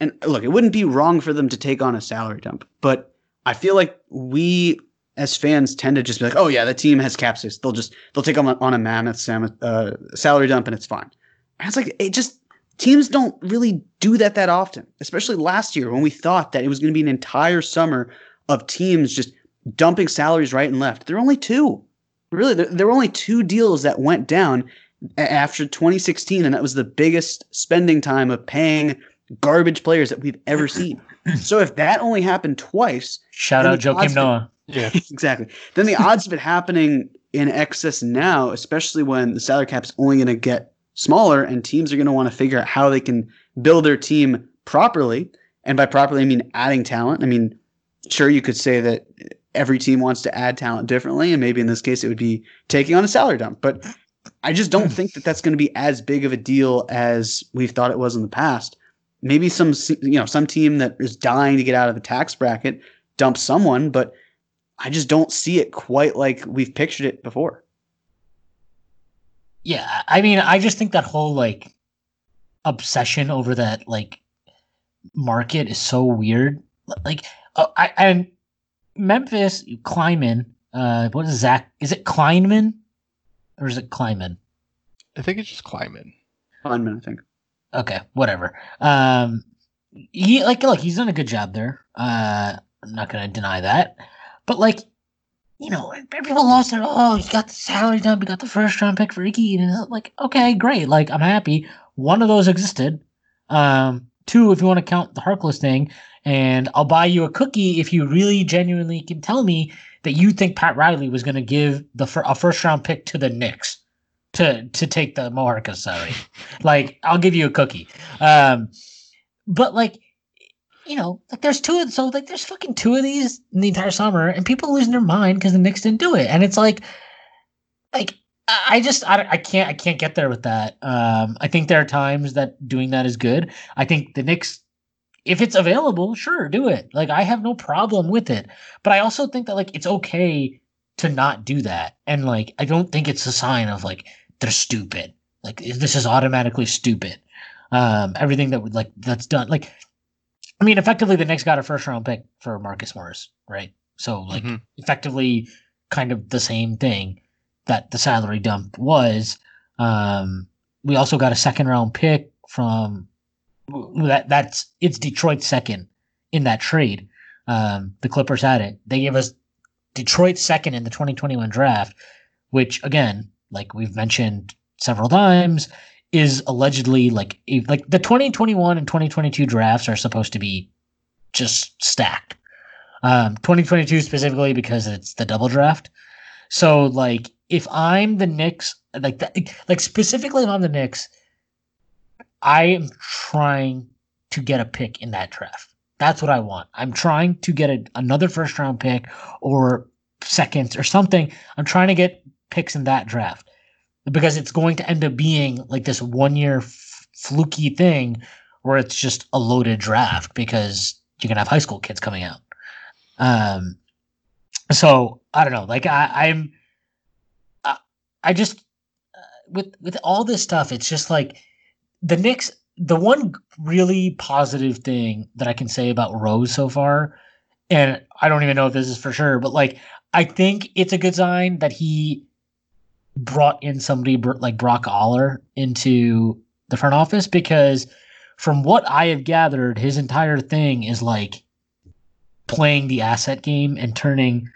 D: and look it wouldn't be wrong for them to take on a salary dump but i feel like we as fans tend to just be like, oh yeah, the team has cap space. They'll just they'll take them on, on a mammoth sam- uh, salary dump and it's fine. And it's like it just teams don't really do that that often, especially last year when we thought that it was going to be an entire summer of teams just dumping salaries right and left. There were only two, really. There, there were only two deals that went down after 2016, and that was the biggest spending time of paying garbage players that we've ever seen. So if that only happened twice,
C: Shout out
D: the odds
C: Joakim Noah.
B: Yeah. [LAUGHS]
D: exactly. Then the odds of it happening in excess now, especially when the salary cap's only going to get smaller and teams are going to want to figure out how they can build their team properly. And by properly, I mean adding talent. I mean, sure, you could say that every team wants to add talent differently, and maybe in this case, it would be taking on a salary dump. But I just don't think that that's going to be as big of a deal as we've thought it was in the past. Maybe some, you know, some team that is dying to get out of the tax bracket dumps someone, but I just don't see it quite like we've pictured it before.
C: Yeah, I mean, I just think that whole like obsession over that like market is so weird. Like, uh, I and Memphis Kleinman. Uh, what is Zach? Is it Kleinman or is it Kleinman?
B: I think it's just climbing.
D: Kleinman, I think.
C: Okay, whatever. Um, he like look, he's done a good job there. Uh, I'm not gonna deny that, but like, you know, people lost their oh, he got the salary dump, he got the first round pick for Iggy, and uh, like, okay, great, like I'm happy. One of those existed. Um, two, if you want to count the Harkless thing, and I'll buy you a cookie if you really genuinely can tell me that you think Pat Riley was gonna give the a first round pick to the Knicks to to take the Moharka salary. like, I'll give you a cookie. Um, but like, you know, like there's two of so like there's fucking two of these in the entire summer, and people losing their mind because the Knicks didn't do it, and it's like, like I I just I, I can't I can't get there with that. Um, I think there are times that doing that is good. I think the Knicks, if it's available, sure, do it. Like I have no problem with it, but I also think that like it's okay to not do that, and like I don't think it's a sign of like they're stupid. Like this is automatically stupid. Um, everything that would like that's done like I mean, effectively, the Knicks got a first round pick for Marcus Morris, right? So, like,
B: Mhm.
C: effectively, kind of the same thing that the salary dump was. Um, we also got a second round pick from that. That's it's Detroit second in that trade. Um, the Clippers had it. They gave us Detroit second in the 2021 draft, which again, like we've mentioned several times, is allegedly like like the 2021 and 2022 drafts are supposed to be just stacked. Um, 2022 specifically because it's the double draft. So like if I'm the Knicks, like that, like specifically if I'm the Knicks, I am trying to get a pick in that draft. That's what I want. I'm trying to get a, another first round pick or seconds or something. I'm trying to get picks in that draft because it's going to end up being like this one year f- fluky thing where it's just a loaded draft because you're going to have high school kids coming out. Um, so I don't know. Like I, I'm, I, I just uh, with with all this stuff, it's just like the Knicks. The one really positive thing that I can say about Rose so far, and I don't even know if this is for sure, but like I think it's a good sign that he brought in somebody like Brock Aller into the front office because from what I have gathered, his entire thing is like playing the asset game and turning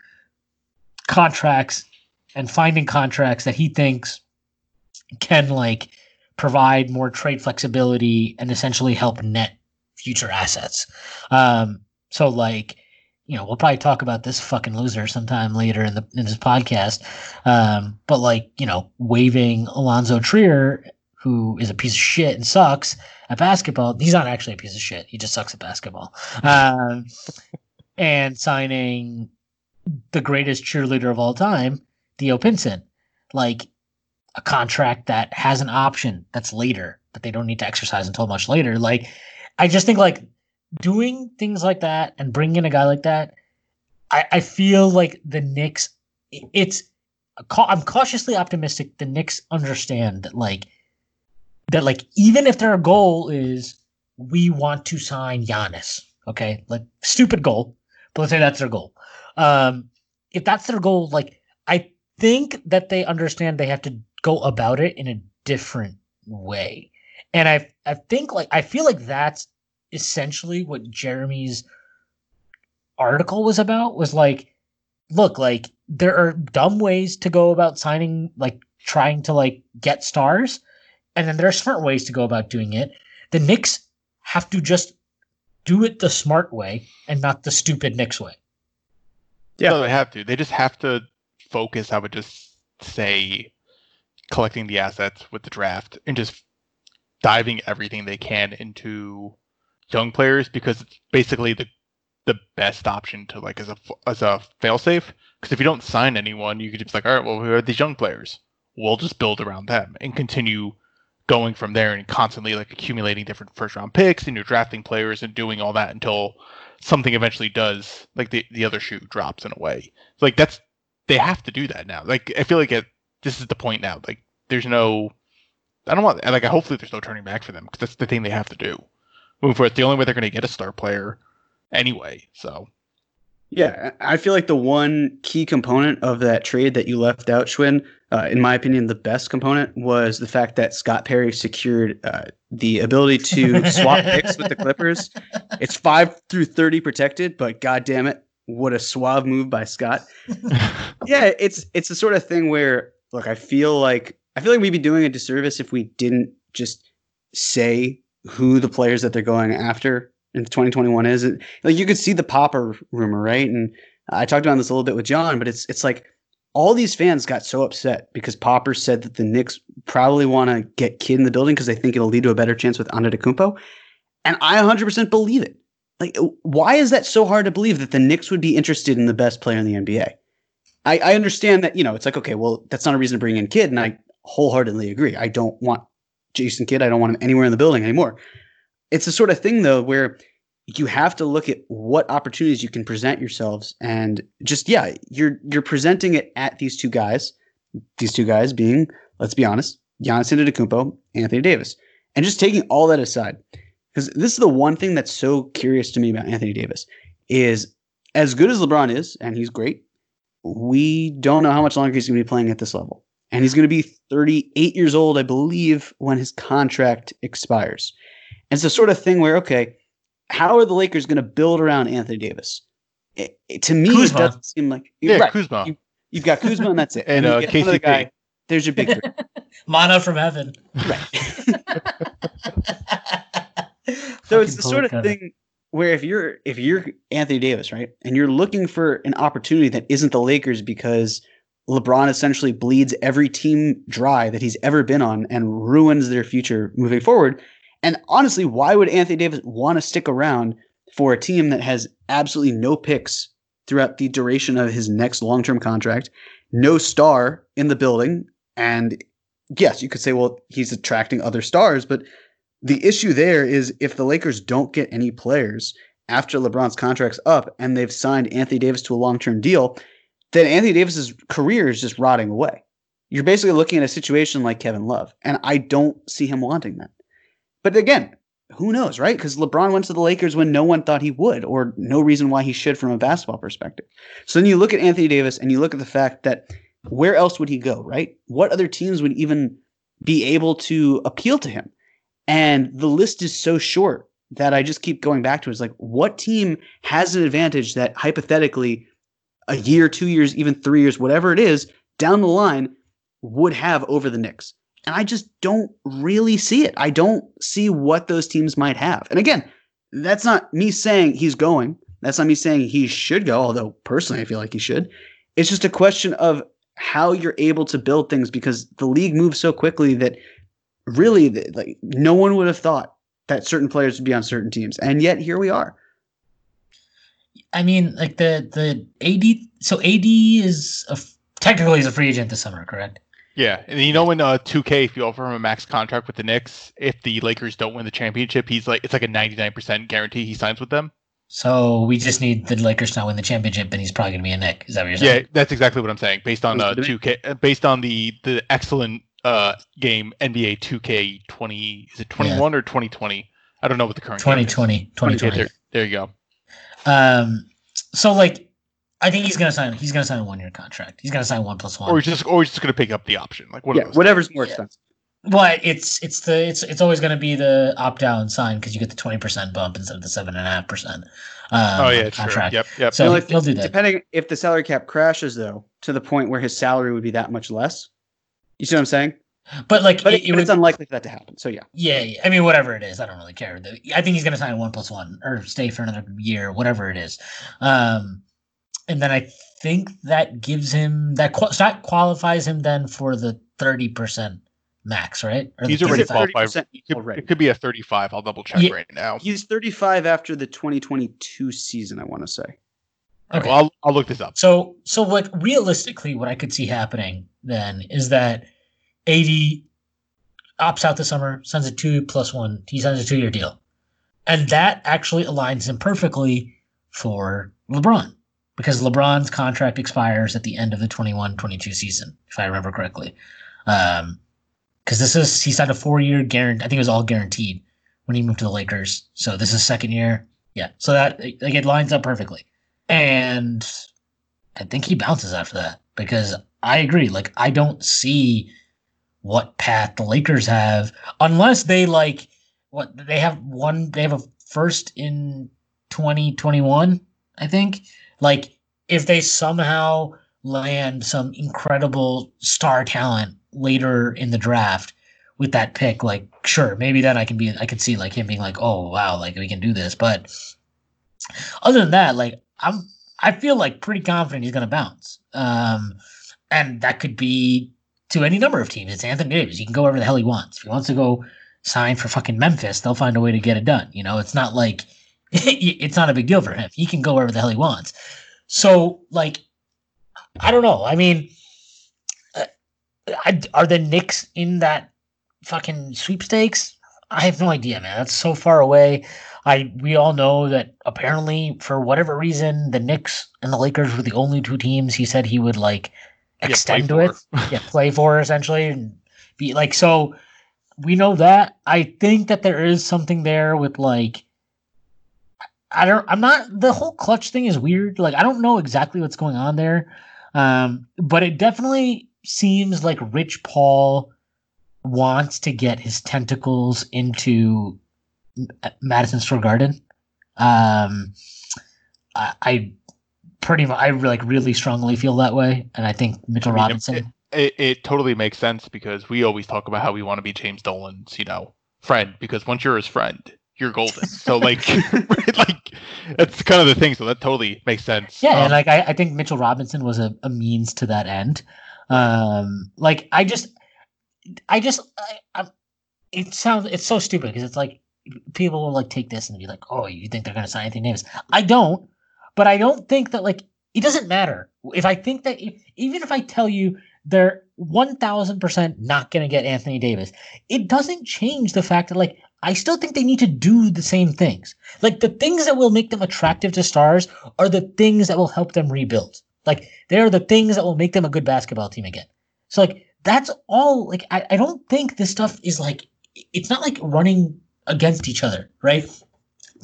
C: contracts and finding contracts that he thinks can like provide more trade flexibility and essentially help net future assets. Um, so like, you know, we'll probably talk about this fucking loser sometime later in the in this podcast. Um, but like, you know, waiving Alonzo Trier, who is a piece of shit and sucks at basketball. He's not actually a piece of shit. He just sucks at basketball. Um, [LAUGHS] and signing the greatest cheerleader of all time, Theo Pinson, like a contract that has an option that's later that they don't need to exercise until much later. Like, I just think like doing things like that and bringing in a guy like that, I, I feel like the Knicks, it's, I'm cautiously optimistic the Knicks understand that like, that like even if their goal is we want to sign Giannis, okay, like stupid goal, but let's say that's their goal. Um, if that's their goal, like I think that they understand they have to go about it in a different way. And I I think like I feel like that's essentially what Jeremy's article was about was like look, like there are dumb ways to go about signing like trying to like get stars and then there are smart ways to go about doing it. The Knicks have to just do it the smart way and not the stupid Knicks way.
D: Yeah.
B: No, they have to. They just have to focus. I would just say collecting the assets with the draft and just diving everything they can into young players because it's basically the the best option to like as a as a failsafe. Because if you don't sign anyone, you could just like, all right, well, who are these young players? We'll just build around them and continue going from there and constantly like accumulating different first round picks and you're drafting players and doing all that until something eventually does like the, the other shoe drops in a way like that's they have to do that now like i feel like it, this is the point now like there's no i don't want like hopefully there's no turning back for them because that's the thing they have to do moving forward the only way they're going to get a star player anyway so
D: Yeah, I feel like the one key component of that trade that you left out, Schwinn, uh, in my opinion, the best component was the fact that Scott Perry secured uh, the ability to [LAUGHS] swap picks with the Clippers. It's five through thirty protected, but god damn it, what a suave move by Scott. [LAUGHS] Yeah, it's it's the sort of thing where look, I feel like I feel like we'd be doing a disservice if we didn't just say who the players that they're going after in 2021 is. It, like you could see the Popper rumor, right? And I talked about this a little bit with John, but it's it's like all these fans got so upset because Popper said that the Knicks probably want to get Kidd in the building because they think it'll lead to a better chance with Antetokounmpo, and I 100% believe it. Like, why is that so hard to believe that the Knicks would be interested in the best player in the NBA? I, I understand that you know it's like okay, well that's not a reason to bring in Kidd, and I wholeheartedly agree. I don't want Jason Kidd. I don't want him anywhere in the building anymore. It's the sort of thing though where you have to look at what opportunities you can present yourselves and just yeah you're you're presenting it at these two guys these two guys being let's be honest Giannis Antetokounmpo Anthony Davis and just taking all that aside because this is the one thing that's so curious to me about Anthony Davis is as good as LeBron is, and he's great, we don't know how much longer he's going to be playing at this level. And he's going to be 38 years old, I believe, when his contract expires. And it's the sort of thing where, okay, how are the Lakers going to build around Anthony Davis? It, it- to me,
C: Kuzma.
D: it doesn't seem like
B: Yeah,
D: right.
B: Kuzma.
D: You- You've got Kuzma, and that's it. [LAUGHS]
B: And,
D: you
B: uh,
D: another
B: KCP.
D: guy. There's your big three. [LAUGHS]
C: Mana from heaven. [LAUGHS]
D: So it's the sort of thing where if you're if you're Anthony Davis, right, and you're looking for an opportunity that isn't the Lakers because LeBron essentially bleeds every team dry that he's ever been on and ruins their future moving forward. And honestly, why would Anthony Davis want to stick around for a team that has absolutely no picks throughout the duration of his next long-term contract, no star in the building, and yes, you could say, well, he's attracting other stars, but the issue there is if the Lakers don't get any players after LeBron's contract's up and they've signed Anthony Davis to a long-term deal, then Anthony Davis's career is just rotting away. You're basically looking at a situation like Kevin Love, and I don't see him wanting that. But again, who knows, right? Because LeBron went to the Lakers when no one thought he would, or no reason why he should from a basketball perspective. So then you look at Anthony Davis and you look at the fact that where else would he go, right? What other teams would even be able to appeal to him? And the list is so short that I just keep going back to. It's like, what team has an advantage that hypothetically, a year, two years, even three years, whatever it is, down the line would have over the Knicks? And I just don't really see it. I don't see what those teams might have. And again, that's not me saying he's going. That's not me saying he should go, although personally I feel like he should. It's just a question of how you're able to build things because the league moves so quickly that really like no one would have thought that certain players would be on certain teams and yet here we are
C: I mean, like the the AD. So AD is a, f- technically he's a free agent this summer, correct?
B: Yeah, and you know in uh, 2K, if you offer him a max contract with the Knicks, if the Lakers don't win the championship, he's like it's like a 99% guarantee he signs with them.
C: So we just need the Lakers to not win the championship, and he's probably gonna be a Knick. Is that what you're saying?
B: Yeah, that's exactly what I'm saying. Based on uh, 2K, uh, based on the the excellent uh game NBA 2K 20 is it 21 or 2020? I don't know what the current game is.
C: 2020, 2020.
B: There, there you go.
C: Um, so like, I think he's gonna sign. He's gonna sign a one year contract. He's gonna sign one plus one.
B: Or he's just or he's just gonna pick up the option. Like what?
D: yeah whatever's more expensive
C: But it's it's the it's it's always going to be the opt down sign because you get the twenty percent bump instead of the seven and a half percent. Um,
B: Oh yeah, true.
C: contract.
B: Yep, yep.
C: So
D: You know, like,
C: he'll do that.
D: depending if the salary cap crashes though to the point where his salary would be that much less you see what i'm saying
C: But like,
D: but,
C: it,
D: it,
C: it
D: but
C: would,
D: it's unlikely for that to happen so yeah
C: yeah, yeah. I mean, whatever it is, I don't really care. I think he's going to sign a one plus one or stay for another year, whatever it is. Um, and then I think that gives him that qual- that qualifies him then for the thirty percent max, right? Or
B: He's already qualified.
D: 30%
B: It could,
D: already.
B: it could be a 35. I'll double check
C: Yeah.
B: right now.
D: he's 35 after the 2022 season i want to say
C: Okay.
B: Well, I'll, I'll look this up.
C: So, so what realistically, what I could see happening then is that AD opts out this summer, signs a two plus one. He signs a two year deal, and that actually aligns him perfectly for LeBron because LeBron's contract expires at the end of the 21-22 season, if I remember correctly. Um, because this is he signed a four year guarantee. I think it was all guaranteed when he moved to the Lakers. So this is second year. Yeah. So that like it lines up perfectly. And I think he bounces after that because I agree. Like I don't see what path the Lakers have unless they like what they have one they have a first in 2021, I think. Like if they somehow land some incredible star talent later in the draft with that pick, like sure, maybe then I can be I can see like him being like, oh wow, like we can do this. But other than that, like I'm I feel like pretty confident he's gonna bounce. Um and that could be to any number of teams. It's Anthony Davis. He can go wherever the hell he wants. If he wants to go sign for fucking Memphis, they'll find a way to get it done. You know, it's not like [LAUGHS] it's not a big deal for him. He can go wherever the hell he wants. So, like, I don't know. I mean, uh, are the Knicks in that fucking sweepstakes? I have no idea, man. That's so far away. I we all know that apparently for whatever reason the Knicks and the Lakers were the only two teams he said he would like extend
B: for.
C: with, yeah, play for essentially, and be like so. we know that. I think that there is something there with like I don't I'm not the whole clutch thing is weird. Like I don't know exactly what's going on there. Um, but it definitely seems like Rich Paul wants to get his tentacles into M- Madison Square Garden. Um, I, I pretty much I like really strongly feel that way, and I think Mitchell
B: I mean,
C: Robinson.
B: It, it totally makes sense because we always talk about how we want to be James Dolan's, you know, friend. Because once you're his friend, you're golden. So [LAUGHS] like, [LAUGHS] like that's kind of the thing. So that totally makes sense.
C: Yeah,
B: Um,
C: and like I, I think Mitchell Robinson was a, a means to that end. Um, like I just, I just, I, I, it sounds it's so stupid because it's like people will like take this and be like, oh, you think they're gonna sign Anthony Davis? I don't, but I don't think that like it doesn't matter if I think that if, even if I tell you they're one thousand percent not gonna get Anthony Davis, it doesn't change the fact that like I still think they need to do the same things. Like the things that will make them attractive to stars are the things that will help them rebuild. Like they're the things that will make them a good basketball team again. So like that's all like I, I don't think this stuff is like it's not like running against each other, right?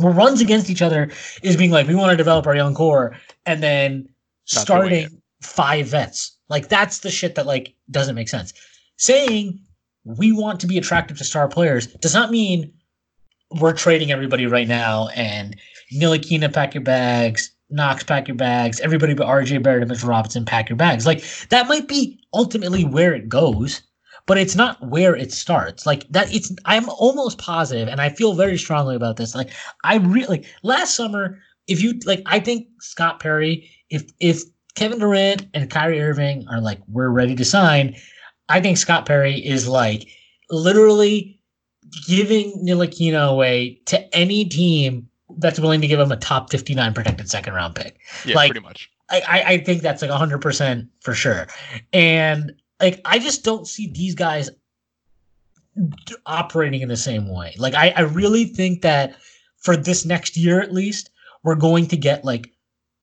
C: What runs against each other is being like, we want to develop our young core and then
B: Not
C: starting five vets. Like that's the shit that like doesn't make sense. Saying we want to be attractive to star players does not mean we're trading everybody right now and Ntilikina pack your bags, Knox pack your bags, everybody but RJ Barrett and Mitchell Robinson pack your bags. Like that might be ultimately where it goes, but it's not where it starts. Like that it's I'm almost positive and I feel very strongly about this. Like I really like last summer, if you like I think Scott Perry, if if Kevin Durant and Kyrie Irving are like we're ready to sign, I think Scott Perry is like literally giving Ntilikina away to any team that's willing to give him a top 59 protected second round pick.
B: yeah,
C: like-
B: pretty much.
C: I, I, I think that's like 100% for sure. And like, I just don't see these guys operating in the same way. Like, I, I really think that for this next year at least, we're going to get like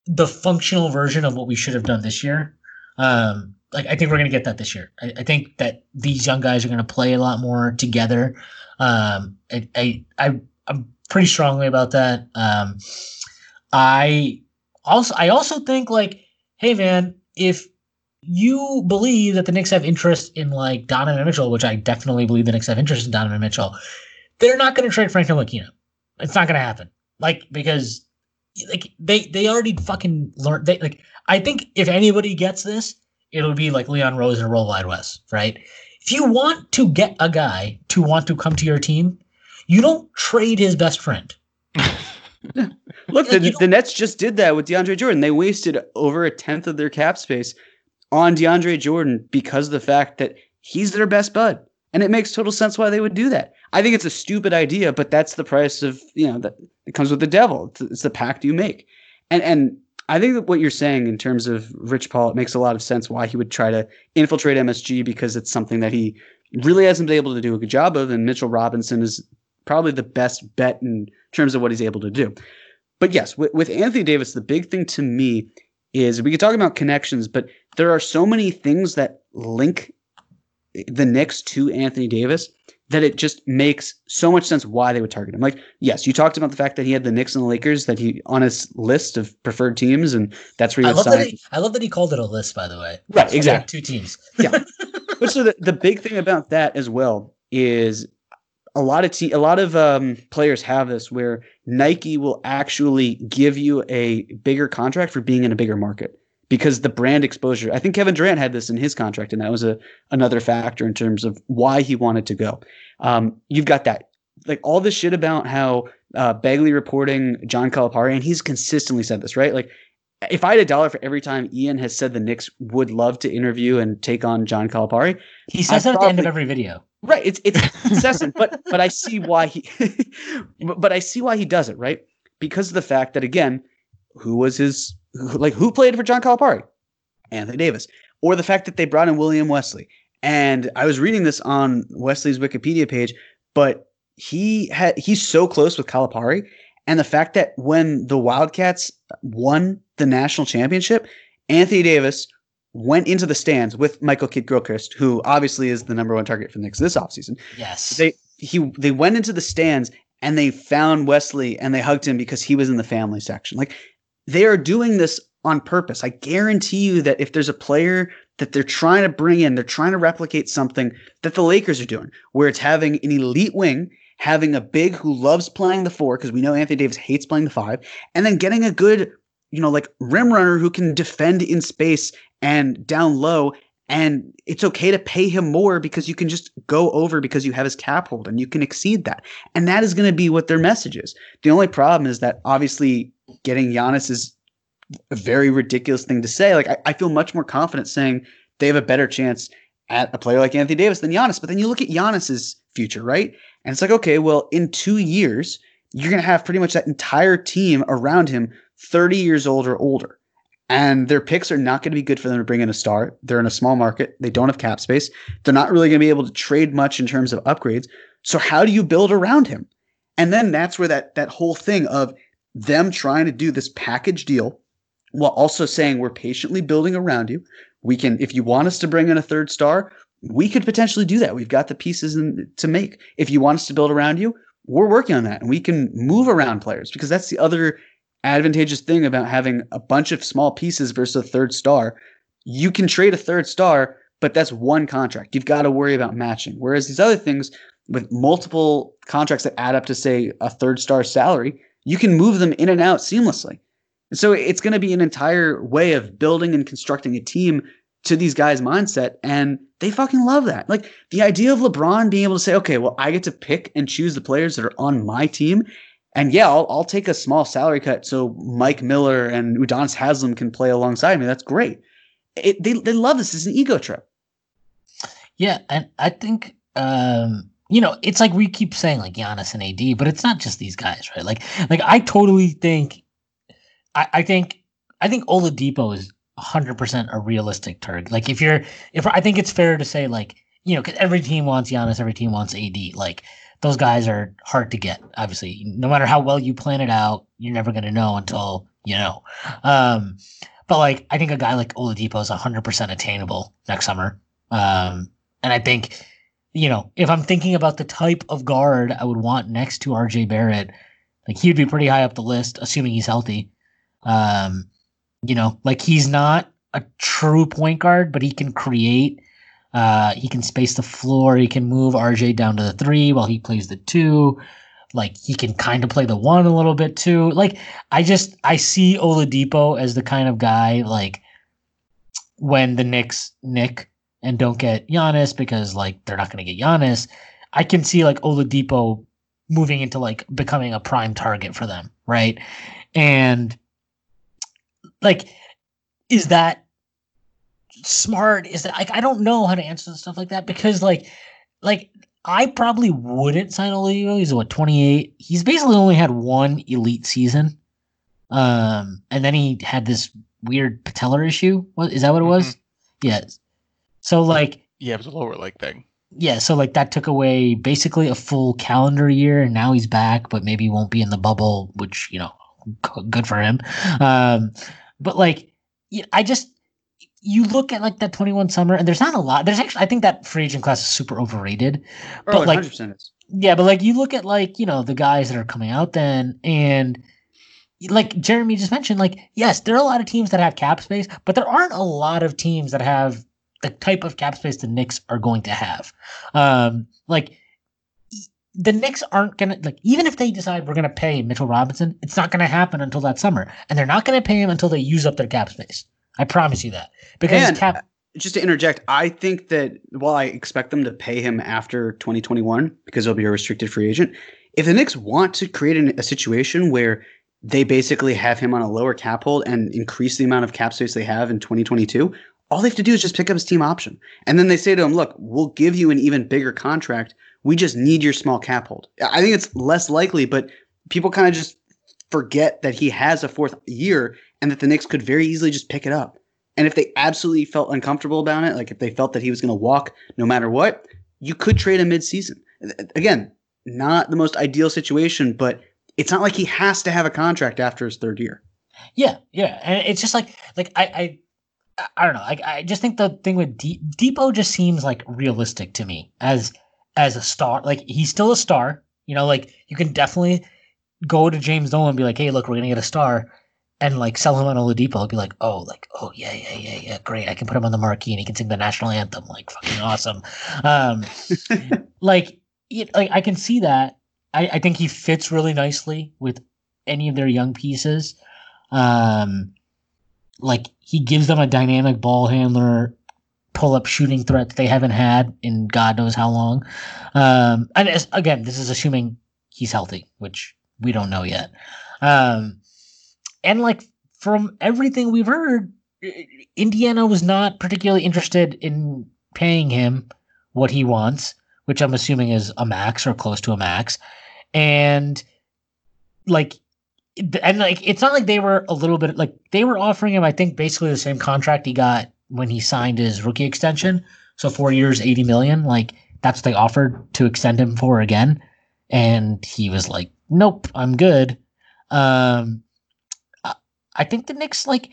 C: the functional version of what we should have done this year. Um, like, I think we're going to get that this year. I, I think that these young guys are going to play a lot more together. Um, I, I, I, I'm pretty strongly about that. Um, I also I also think like, hey man, if you believe that the Knicks have interest in like Donovan Mitchell, which I definitely believe the Knicks have interest in Donovan Mitchell, they're not going to trade Frank Ntilikina. It's not going to happen. Like because like they they already fucking learned. They like I think if anybody gets this, it'll be like Leon Rose and World Wide Wes, right? If you want to get a guy to want to come to your team, you don't trade his best friend. [LAUGHS]
D: Look, the, the Nets just did that with DeAndre Jordan. They wasted over a tenth of their cap space on DeAndre Jordan because of the fact that he's their best bud. And it makes total sense why they would do that. I think it's a stupid idea, but that's the price of, you know, that it comes with the devil. It's, it's the pact you make. And and I think that what you're saying in terms of Rich Paul, it makes a lot of sense why he would try to infiltrate MSG because it's something that he really hasn't been able to do a good job of. And Mitchell Robinson is probably the best bet in terms of what he's able to do. But yes, with, with Anthony Davis, the big thing to me is we could talk about connections, but there are so many things that link the Knicks to Anthony Davis that it just makes so much sense why they would target him. Like, yes, you talked about the fact that he had the Knicks and the Lakers that he on his list of preferred teams, and that's where he
C: I love
D: sign.
C: that he, I love that he called it a list, by the way.
D: Right,
C: So
D: exactly.
C: Two teams. Yeah. [LAUGHS]
D: but so the, the big thing about that as well is a lot of te- a lot of um, players have this where Nike will actually give you a bigger contract for being in a bigger market because the brand exposure. I think Kevin Durant had this in his contract, and that was a another factor in terms of why he wanted to go. Um, you've got that like all this shit about how uh, Begley reporting John Calipari, and he's consistently said this, right? Like if I had a dollar for every time Ian has said the Knicks would love to interview and take on John Calipari,
C: He says that at the end of every video.
D: right? It's it's [LAUGHS] incessant, but but I see why he, [LAUGHS] but I see why he does it, right? Because of the fact that again, who was his like who played for John Calipari? Anthony Davis, or the fact that they brought in William Wesley. And I was reading this on Wesley's Wikipedia page, but he had he's so close with Calipari, and the fact that when the Wildcats won the national championship, Anthony Davis went into the stands with Michael Kidd Gilchrist, who obviously is the number one target for the Knicks this offseason.
C: Yes.
D: They he they went into the stands and they found Wesley and they hugged him because he was in the family section. Like they are doing this on purpose. I guarantee you that if there's a player that they're trying to bring in, they're trying to replicate something that the Lakers are doing, where it's having an elite wing, having a big who loves playing the four, because we know Anthony Davis hates playing the five, and then getting a good, you know, like rim runner who can defend in space and down low. And it's okay to pay him more because you can just go over because you have his cap hold and you can exceed that. And that is going to be what their message is. The only problem is that obviously getting Giannis is a very ridiculous thing to say. Like I, I feel much more confident saying they have a better chance at a player like Anthony Davis than Giannis. But then you look at Giannis's future, right? And it's like, okay, well, in two years, you're going to have pretty much that entire team around him 30 years old or older. And their picks are not going to be good for them to bring in a star. They're in a small market. They don't have cap space. They're not really going to be able to trade much in terms of upgrades. So how do you build around him? And then that's where that that whole thing of them trying to do this package deal while also saying we're patiently building around you. We can, if you want us to bring in a third star, we could potentially do that. We've got the pieces in, to make. If you want us to build around you, we're working on that and we can move around players because that's the other advantageous thing about having a bunch of small pieces versus a third star. You can trade a third star, but that's one contract. You've got to worry about matching. Whereas these other things with multiple contracts that add up to say a third star salary, you can move them in and out seamlessly. So it's going to be an entire way of building and constructing a team to these guys' mindset. And they fucking love that. Like the idea of LeBron being able to say, okay, well, I get to pick and choose the players that are on my team. And yeah, I'll, I'll take a small salary cut so Mike Miller and Udonis Haslam can play alongside me. That's great. It, they, they love this. It's an ego trip.
C: Yeah, and I think um, you know, it's like we keep saying like Giannis and AD, but it's not just these guys, right? Like, like I totally think, I, I think, I think Oladipo is 100 percent a realistic target. Like, if you're, if I think it's fair to say, like, you know, because every team wants Giannis, every team wants AD. Like, those guys are hard to get. Obviously, no matter how well you plan it out, you're never going to know until you know. Um, but like, I think a guy like Oladipo is 100 percent attainable next summer. Um, and I think you know, if I'm thinking about the type of guard I would want next to RJ Barrett, like he'd be pretty high up the list, assuming he's healthy. Um, you know, like he's not a true point guard, but he can create. Uh, he can space the floor. He can move RJ down to the three while he plays the two. Like he can kind of play the one a little bit too. Like I just I see Oladipo as the kind of guy like when the Knicks Nick and don't get Giannis because like they're not going to get Giannis, I can see like Oladipo moving into like becoming a prime target for them, right? And like, is that smart? Is that like I don't know how to answer stuff like that because like, like I probably wouldn't sign Oladipo. He's what twenty eight. He's basically only had one elite season, um, and then he had this weird patellar issue. What is that? What it was? Mm-hmm. Yes. So like
B: yeah, it was a lower leg thing.
C: Yeah, so like that took away basically a full calendar year, and now he's back, but maybe he won't be in the bubble, which you know, good for him. Um, but like, I just you look at like that 21 summer, and there's not a lot. There's actually I think that free agent class is super overrated.
D: Oh, but like, is.
C: yeah, but like you look at like you know the guys that are coming out then, and like Jeremy just mentioned, like yes, there are a lot of teams that have cap space, but there aren't a lot of teams that have the type of cap space the Knicks are going to have. Um, like the Knicks aren't gonna like even if they decide we're gonna pay Mitchell Robinson, it's not gonna happen until that summer, and they're not gonna pay him until they use up their cap space. I promise you that because
D: and,
C: cap.
D: Uh, just to interject, I think that while I expect them to pay him after 2021 because he'll be a restricted free agent, if the Knicks want to create an, a situation where they basically have him on a lower cap hold and increase the amount of cap space they have in 2022, all they have to do is just pick up his team option. And then they say to him, look, we'll give you an even bigger contract. We just need your small cap hold. I think it's less likely, but people kind of just forget that he has a fourth year and that the Knicks could very easily just pick it up. And if they absolutely felt uncomfortable about it, like if they felt that he was going to walk no matter what, you could trade him midseason. Again, not the most ideal situation, but it's not like he has to have a contract after his third year.
C: Yeah, yeah, and it's just like like I, I I- don't know. I, I just think the thing with De- Dipo just seems like realistic to me as as a star. Like he's still a star. You know, like you can definitely go to James Dolan and be like, "Hey, look, we're gonna get a star," and like sell him on Oladipo. I'd be like, "Oh, like oh yeah, yeah, yeah, yeah, great. I can put him on the marquee and he can sing the national anthem. Like fucking awesome." Um, [LAUGHS] like it, like I can see that. I, I think he fits really nicely with any of their young pieces. Um, like he gives them a dynamic ball handler, pull up shooting threat that they haven't had in God knows how long. Um, and as, again, this is assuming he's healthy, which we don't know yet. Um, and like from everything we've heard, Indiana was not particularly interested in paying him what he wants, which I'm assuming is a max or close to a max. And like and like it's not like they were a little bit like they were offering him, I think, basically the same contract he got when he signed his rookie extension. So four years, eighty million. Like that's what they offered to extend him for again, and he was like, "Nope, I'm good." Um, I- think the Knicks like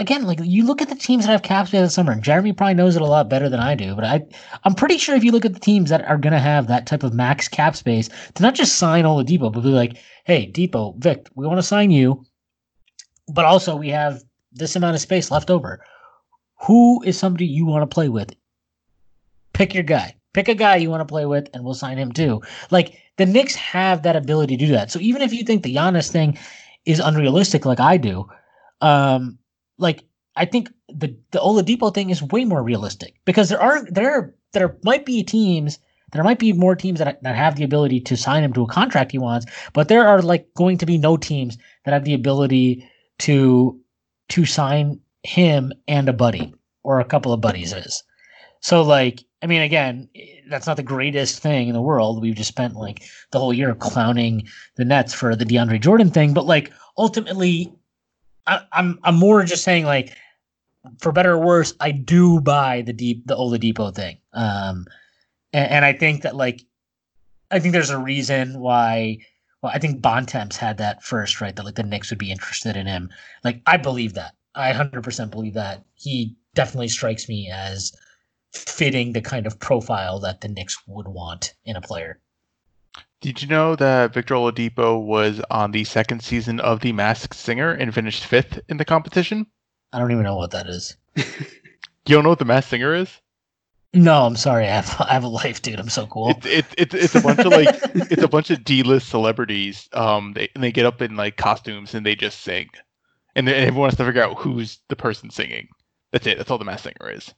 C: again, like you look at the teams that have cap space this summer. And Jeremy probably knows it a lot better than I do, but I I'm pretty sure if you look at the teams that are going to have that type of max cap space, to not just sign all the Oladipo, but be like, hey, Dipo, Vic, we want to sign you, but also we have this amount of space left over. Who is somebody you want to play with? Pick your guy. Pick a guy you want to play with, and we'll sign him too. Like the Knicks have that ability to do that. So even if you think the Giannis thing is unrealistic, like I do, um, like I think the the Oladipo thing is way more realistic because there are there there might be teams there might be more teams that that have the ability to sign him to a contract he wants, but there are like going to be no teams that have the ability to to sign him and a buddy or a couple of buddies is. So like I mean again, that's not the greatest thing in the world. We've just spent like the whole year clowning the Nets for the DeAndre Jordan thing, but like ultimately I, I'm I'm more just saying like for better or worse, I do buy the deep the Oladipo thing. Um and, and I think that like I think there's a reason why well, I think Bontemps had that first, right? That like the Knicks would be interested in him. Like I believe that. I 100% believe that. He definitely strikes me as fitting the kind of profile that the Knicks would want in a player.
B: Did you know that Victor Oladipo was on the second season of The Masked Singer and finished fifth in the competition?
C: I don't even know what that is. [LAUGHS]
B: You don't know what The Masked Singer is?
C: No, I'm sorry. I have I have a life, dude. I'm so cool.
B: It's it's it's it's a bunch of like [LAUGHS] it's a bunch of D-list celebrities. Um, they and they get up in like costumes and they just sing, and, then everyone has to figure out who's the person singing. That's it. That's all the Masked Singer is.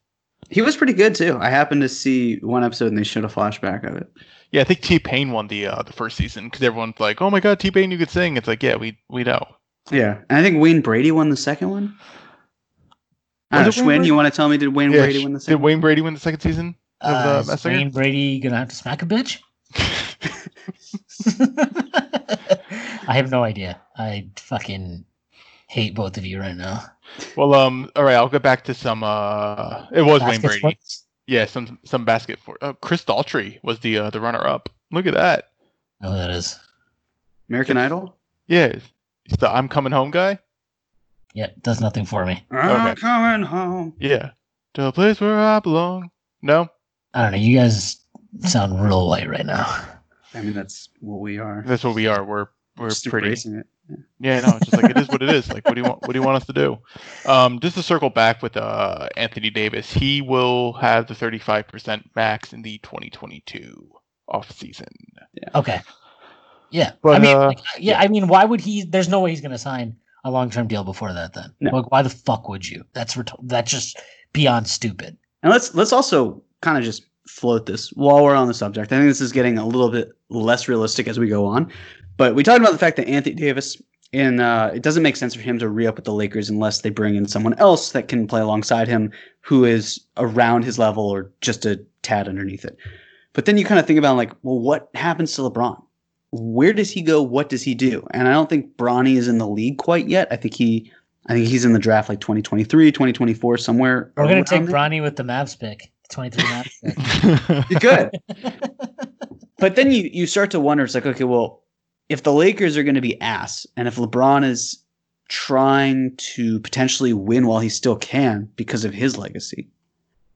D: He was pretty good too. I happened to see one episode and they showed a flashback of it.
B: Yeah, I think T Pain won the uh, the first season because everyone's like, "Oh my God, T Pain, you could sing." It's like, yeah, we we know.
D: Yeah, and I think Wayne Brady won the second one. I
B: Was
D: don't know, Schwinn, you want to tell me did Wayne
B: Yeah,
D: Brady win the second? Did?
B: Wayne Brady win the second season? of the
C: Uh, is
B: Masked Singer?
C: Wayne Brady gonna have to smack a bitch? [LAUGHS] [LAUGHS] I have no idea. I fucking hate both of you right now.
B: Well, um, all right, I'll get back to some. Uh, it was Wayne Brady.
C: sports?
B: Yeah, some some basket for uh, Chris Daughtry was the uh, the runner up. Look at that.
C: Oh, that is.
D: American Idol.
B: Yeah, he's the I'm coming home guy.
C: Yeah, does nothing for me.
D: I'm
B: Okay.
D: coming home.
B: Yeah, to a place where I belong. No,
C: I don't know. You guys sound real white right now.
D: I mean, that's what we are.
B: that's what we are. We're we're
D: Just
B: pretty.
D: embracing it.
B: Yeah, no, it's just like it is what it is. Like, what do you want? What do you want us to do? Um, just to circle back with uh Anthony Davis, he will have the 35% max in the 2022 off season.
C: Okay. Yeah.
B: But,
C: I mean,
B: uh,
C: like, yeah, I mean, why would he? There's no way he's going to sign a long term deal before that. Then,
D: No.
C: like, why the fuck would you? That's ret- that's just beyond stupid.
D: And let's let's also kind of just float this while we're on the subject. I think this is getting a little bit less realistic as we go on. But we talked about the fact that Anthony Davis and uh, it doesn't make sense for him to re up with the Lakers unless they bring in someone else that can play alongside him who is around his level or just a tad underneath it. But then you kind of think about like, well, what happens to LeBron? Where does he go? What does he do? And I don't think Bronny is in the league quite yet. I think he I think he's in the draft like 2023, 2024, somewhere.
C: We're gonna take
D: there.
C: Bronny with the Mavs pick, 23 Mavs pick. [LAUGHS]
D: You could. [LAUGHS] but then you you start to wonder it's like okay well if the lakers are going to be ass and if lebron is trying to potentially win while he still can because of his legacy.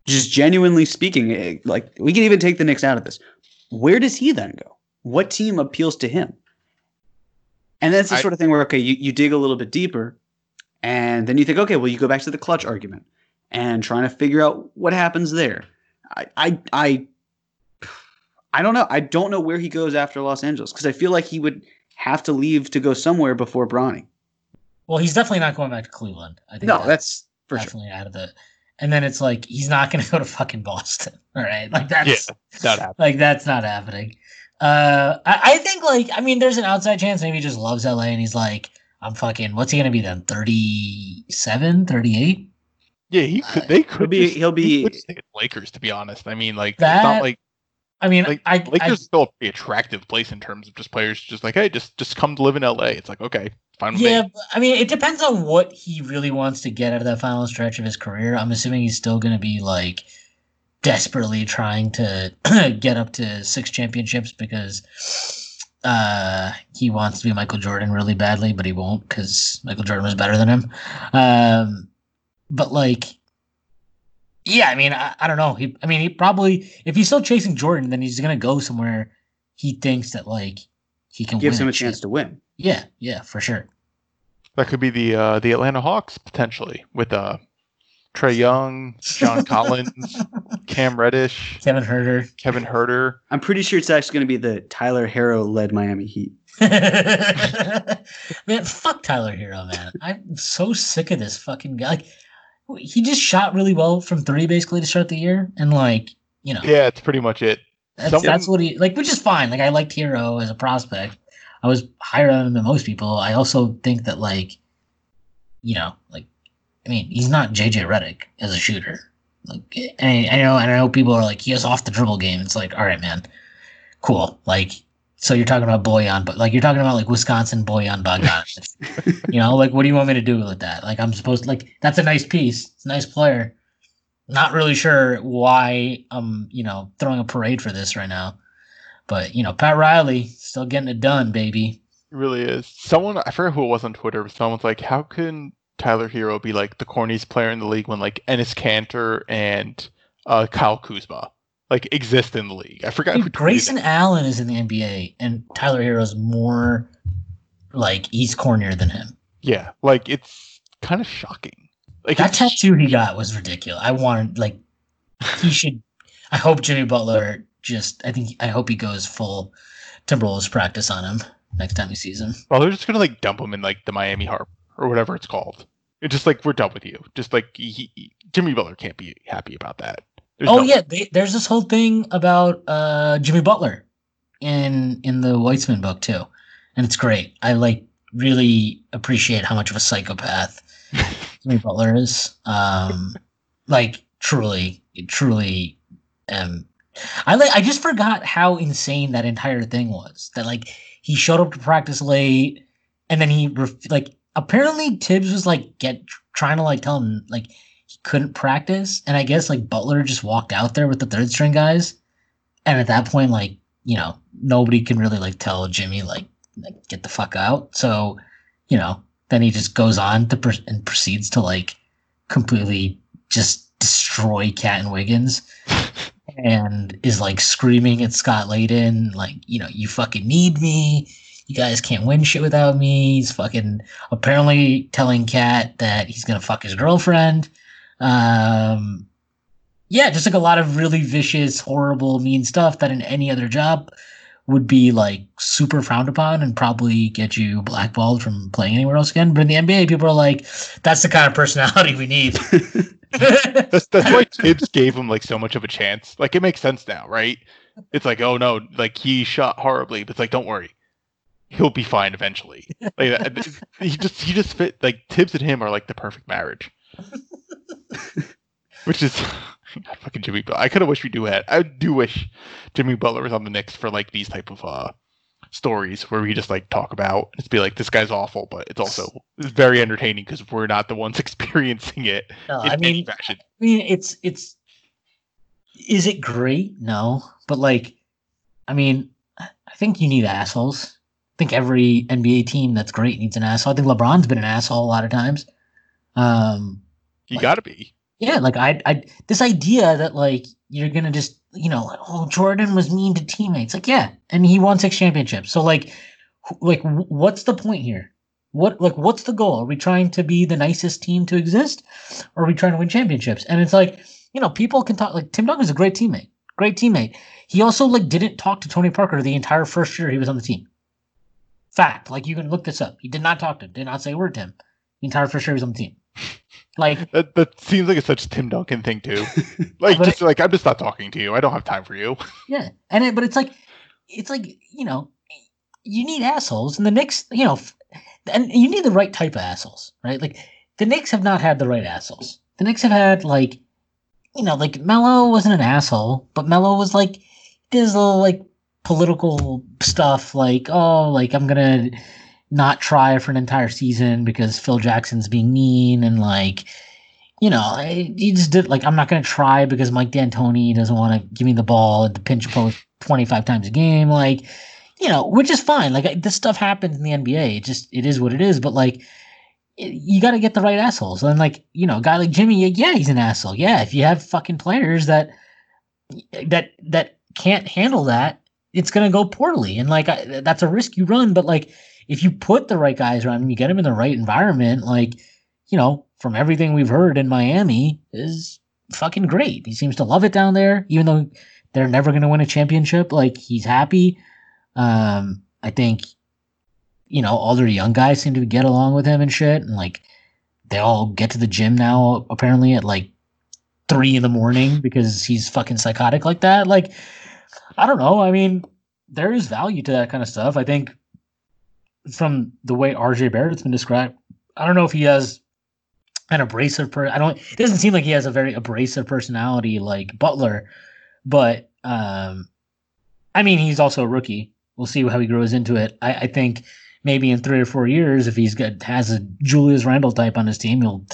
D: Just genuinely speaking, eh, like we can even take the Knicks out of this. Where does he then go? What team appeals to him? And that's the
B: I-
D: sort of thing where okay, you, you dig a little bit deeper, and then you think, okay, well, you go back to the clutch argument and trying to figure out what happens there. I I I, I don't know. I don't know where he goes after Los Angeles because I feel like he would have to leave to go somewhere before Bronny.
C: Well, he's definitely not going back to Cleveland. I think
D: No,
C: that-
D: that's for sure.
C: definitely out of the. And then it's like he's not going [LAUGHS] to go to fucking Boston. All [LAUGHS] right, like that's
B: Yeah, that [LAUGHS]
C: like that's not happening. Uh, I, I think like I mean, there's an outside chance maybe he just loves LA and he's like, I'm fucking. What's he gonna be then? 37, 38?
B: Yeah, he could. They could
D: be-
B: just-
D: he'll be-
B: he could stay at Lakers. To be honest, I mean, like it's not like
C: I mean,
B: Like,
C: I,
B: Lakers
C: I
B: is still a pretty attractive place in terms of just players just like, hey, just just come to live in LA. It's like okay, fine
C: yeah,
B: me.
C: I mean, it depends on what he really wants to get out of that final stretch of his career. I'm assuming he's still gonna be like desperately trying to [CLEARS THROAT] get up to six championships because uh he wants to be Michael Jordan really badly, but he won't because Michael Jordan was better than him. Um, but like, yeah, I mean, I, I don't know. He, I mean, he probably if he's still chasing Jordan, then he's gonna go somewhere he thinks that like he can
D: Gives
C: win
D: him a
C: and shit.
D: chance to win.
C: Yeah, yeah, for sure.
B: That could be the uh, the Atlanta Hawks potentially with uh, Trae Young, John [LAUGHS] Collins, Cam Reddish,
C: Kevin Huerter.
B: Kevin Huerter.
D: I'm pretty sure it's actually going to be the Tyler Herro led Miami Heat. [LAUGHS]
C: man, fuck Tyler Herro, man. I'm so sick of this fucking guy. Like, he just shot really well from three basically to start the year, and like, you know,
B: Yeah, it's pretty much it.
C: that's,
B: someone-
C: that's what he like, which is fine. Like, I liked Herro as a prospect. I was higher on him than most people. I also think that like, you know, like, I mean, he's not JJ Redick as a shooter. Like, and I, I know, and I know people are like, he has off the dribble game. It's like, all right, man, cool. Like, so you're talking about Bojan, but like you're talking about like Wisconsin Bojan Bogdanović. [LAUGHS] you know, like what do you want me to do with that? Like I'm supposed to, like that's a nice piece. It's a nice player. Not really sure why I'm, you know, throwing a parade for this right now. But, you know, Pat Riley still getting it done, baby.
B: It really is. Someone I forget who it was on Twitter, but someone's like, How can Tyler Herro be like the corniest player in the league when like Enes Kanter and uh, Kyle Kuzma like exist in the league? I forgot who
C: Dude, Grayson. Allen is in the NBA and Tyler Herro's more like he's cornier than him.
B: Yeah, like it's kind of shocking. Like
C: That tattoo he got was ridiculous. I wanted like he should. [LAUGHS] I hope Jimmy Butler just. I think I hope he goes full Timberwolves practice on him next time he sees him.
B: Well, they're just gonna like dump him in like the Miami Harp or whatever it's called. It's just like we're done with you. Just like he, he- Jimmy Butler can't be happy about that. There's
C: oh
B: no-
C: yeah, they, there's this whole thing about uh, Jimmy Butler in in the Weitzman book too, and it's great. I like really appreciate how much of a psychopath [LAUGHS] Jimmy Butler is. Um, like truly, truly. Um, I like. I just forgot how insane that entire thing was. That like he showed up to practice late, and then he ref- like apparently Thibs was like get trying to like tell him like couldn't practice, and I guess like Butler just walked out there with the third string guys, and at that point like you know nobody can really like tell Jimmy like, like get the fuck out. So you know then he just goes on to pr- and proceeds to like completely just destroy KAT and Wiggins and is like screaming at Scott Layden, like, you know, you fucking need me. You guys can't win shit without me. He's fucking apparently telling KAT that he's gonna fuck his girlfriend. Um yeah, just like a lot of really vicious, horrible, mean stuff that in any other job would be like super frowned upon and probably get you blackballed from playing anywhere else again. But in the NBA, people are like, that's the kind of personality we need. [LAUGHS]
B: That's that's why [LAUGHS] Thibs gave him like so much of a chance. Like it makes sense now, right? It's like, oh no, like he shot horribly, but it's like, don't worry, he'll be fine eventually. Like [LAUGHS] he just he just fit like Thibs and him are like the perfect marriage. [LAUGHS] Which is [LAUGHS] God, fucking Jimmy Butler. I kind of wish we do had. I do wish Jimmy Butler was on the Knicks for like these type of uh stories where we just like talk about it's be like this guy's awful, but it's also it's very entertaining because we're not the ones [LAUGHS] experiencing it.
C: No,
B: in
C: I
B: any
C: mean,
B: fashion.
C: I mean, it's it's. Is it great? No, but like, I mean, I think you need assholes I think every NBA team that's great needs an asshole. I think LeBron's been an asshole a lot of times. Um,
B: You
C: Like-
B: got to be.
C: yeah, like I, I, this idea that like you're gonna just, you know, like, oh, Jordan was mean to teammates. Like, yeah, and he won six championships. So like, like, what's the point here? What, like, what's the goal? Are we trying to be the nicest team to exist, or are we trying to win championships? And it's like, you know, people can talk. Like Tim Duncan's a great teammate, great teammate. He also like didn't talk to Tony Parker the entire first year he was on the team. Fact, like you can look this up. He did not talk to him. Did not say a word to him the entire first year he was on the team. [LAUGHS] Like
B: That, that seems like it's such a Tim Duncan thing too. [LAUGHS] Like
C: But
B: just like I'm just not talking to you. I don't have time for you. [LAUGHS]
C: Yeah, and it, but it's like, it's like you know, you need assholes, and the Knicks, you know, and you need the right type of assholes, right? Like the Knicks have not had the right assholes. The Knicks have had like, you know, like Melo wasn't an asshole, but Melo was like did his little like political stuff, like oh, like I'm gonna not try for an entire season because Phil Jackson's being mean, and like you know, he just did like I'm not going to try because Mike D'Antoni doesn't want to give me the ball at the pinch post 25 times a game. Like, you know, which is fine. Like this stuff happens in the NBA. It just it is what it is. But like, it, you got to get the right assholes. And like, you know, a guy like Jimmy, yeah, he's an asshole. Yeah, if you have fucking players that that that can't handle that, it's to go poorly. And like, I, that's a risk you run. But like, if you put the right guys around him, you get him in the right environment, like you know, from everything we've heard in Miami, is fucking great. He seems to love it down there, even though they're never going to win a championship. Like he's happy. Um, I think, you know, all their young guys seem to get along with him and shit, and like they all get to the gym now apparently at like three in the morning because he's fucking psychotic like that. Like, I don't know. I mean, there is value to that kind of stuff. I think from the way RJ Barrett's been described, I don't know if he has an abrasive per I don't it doesn't seem like he has a very abrasive personality like Butler, but um I mean he's also a rookie. We'll see how he grows into it. I, I think maybe in three or four years, if he's got has a Julius Randle type on his team, he'll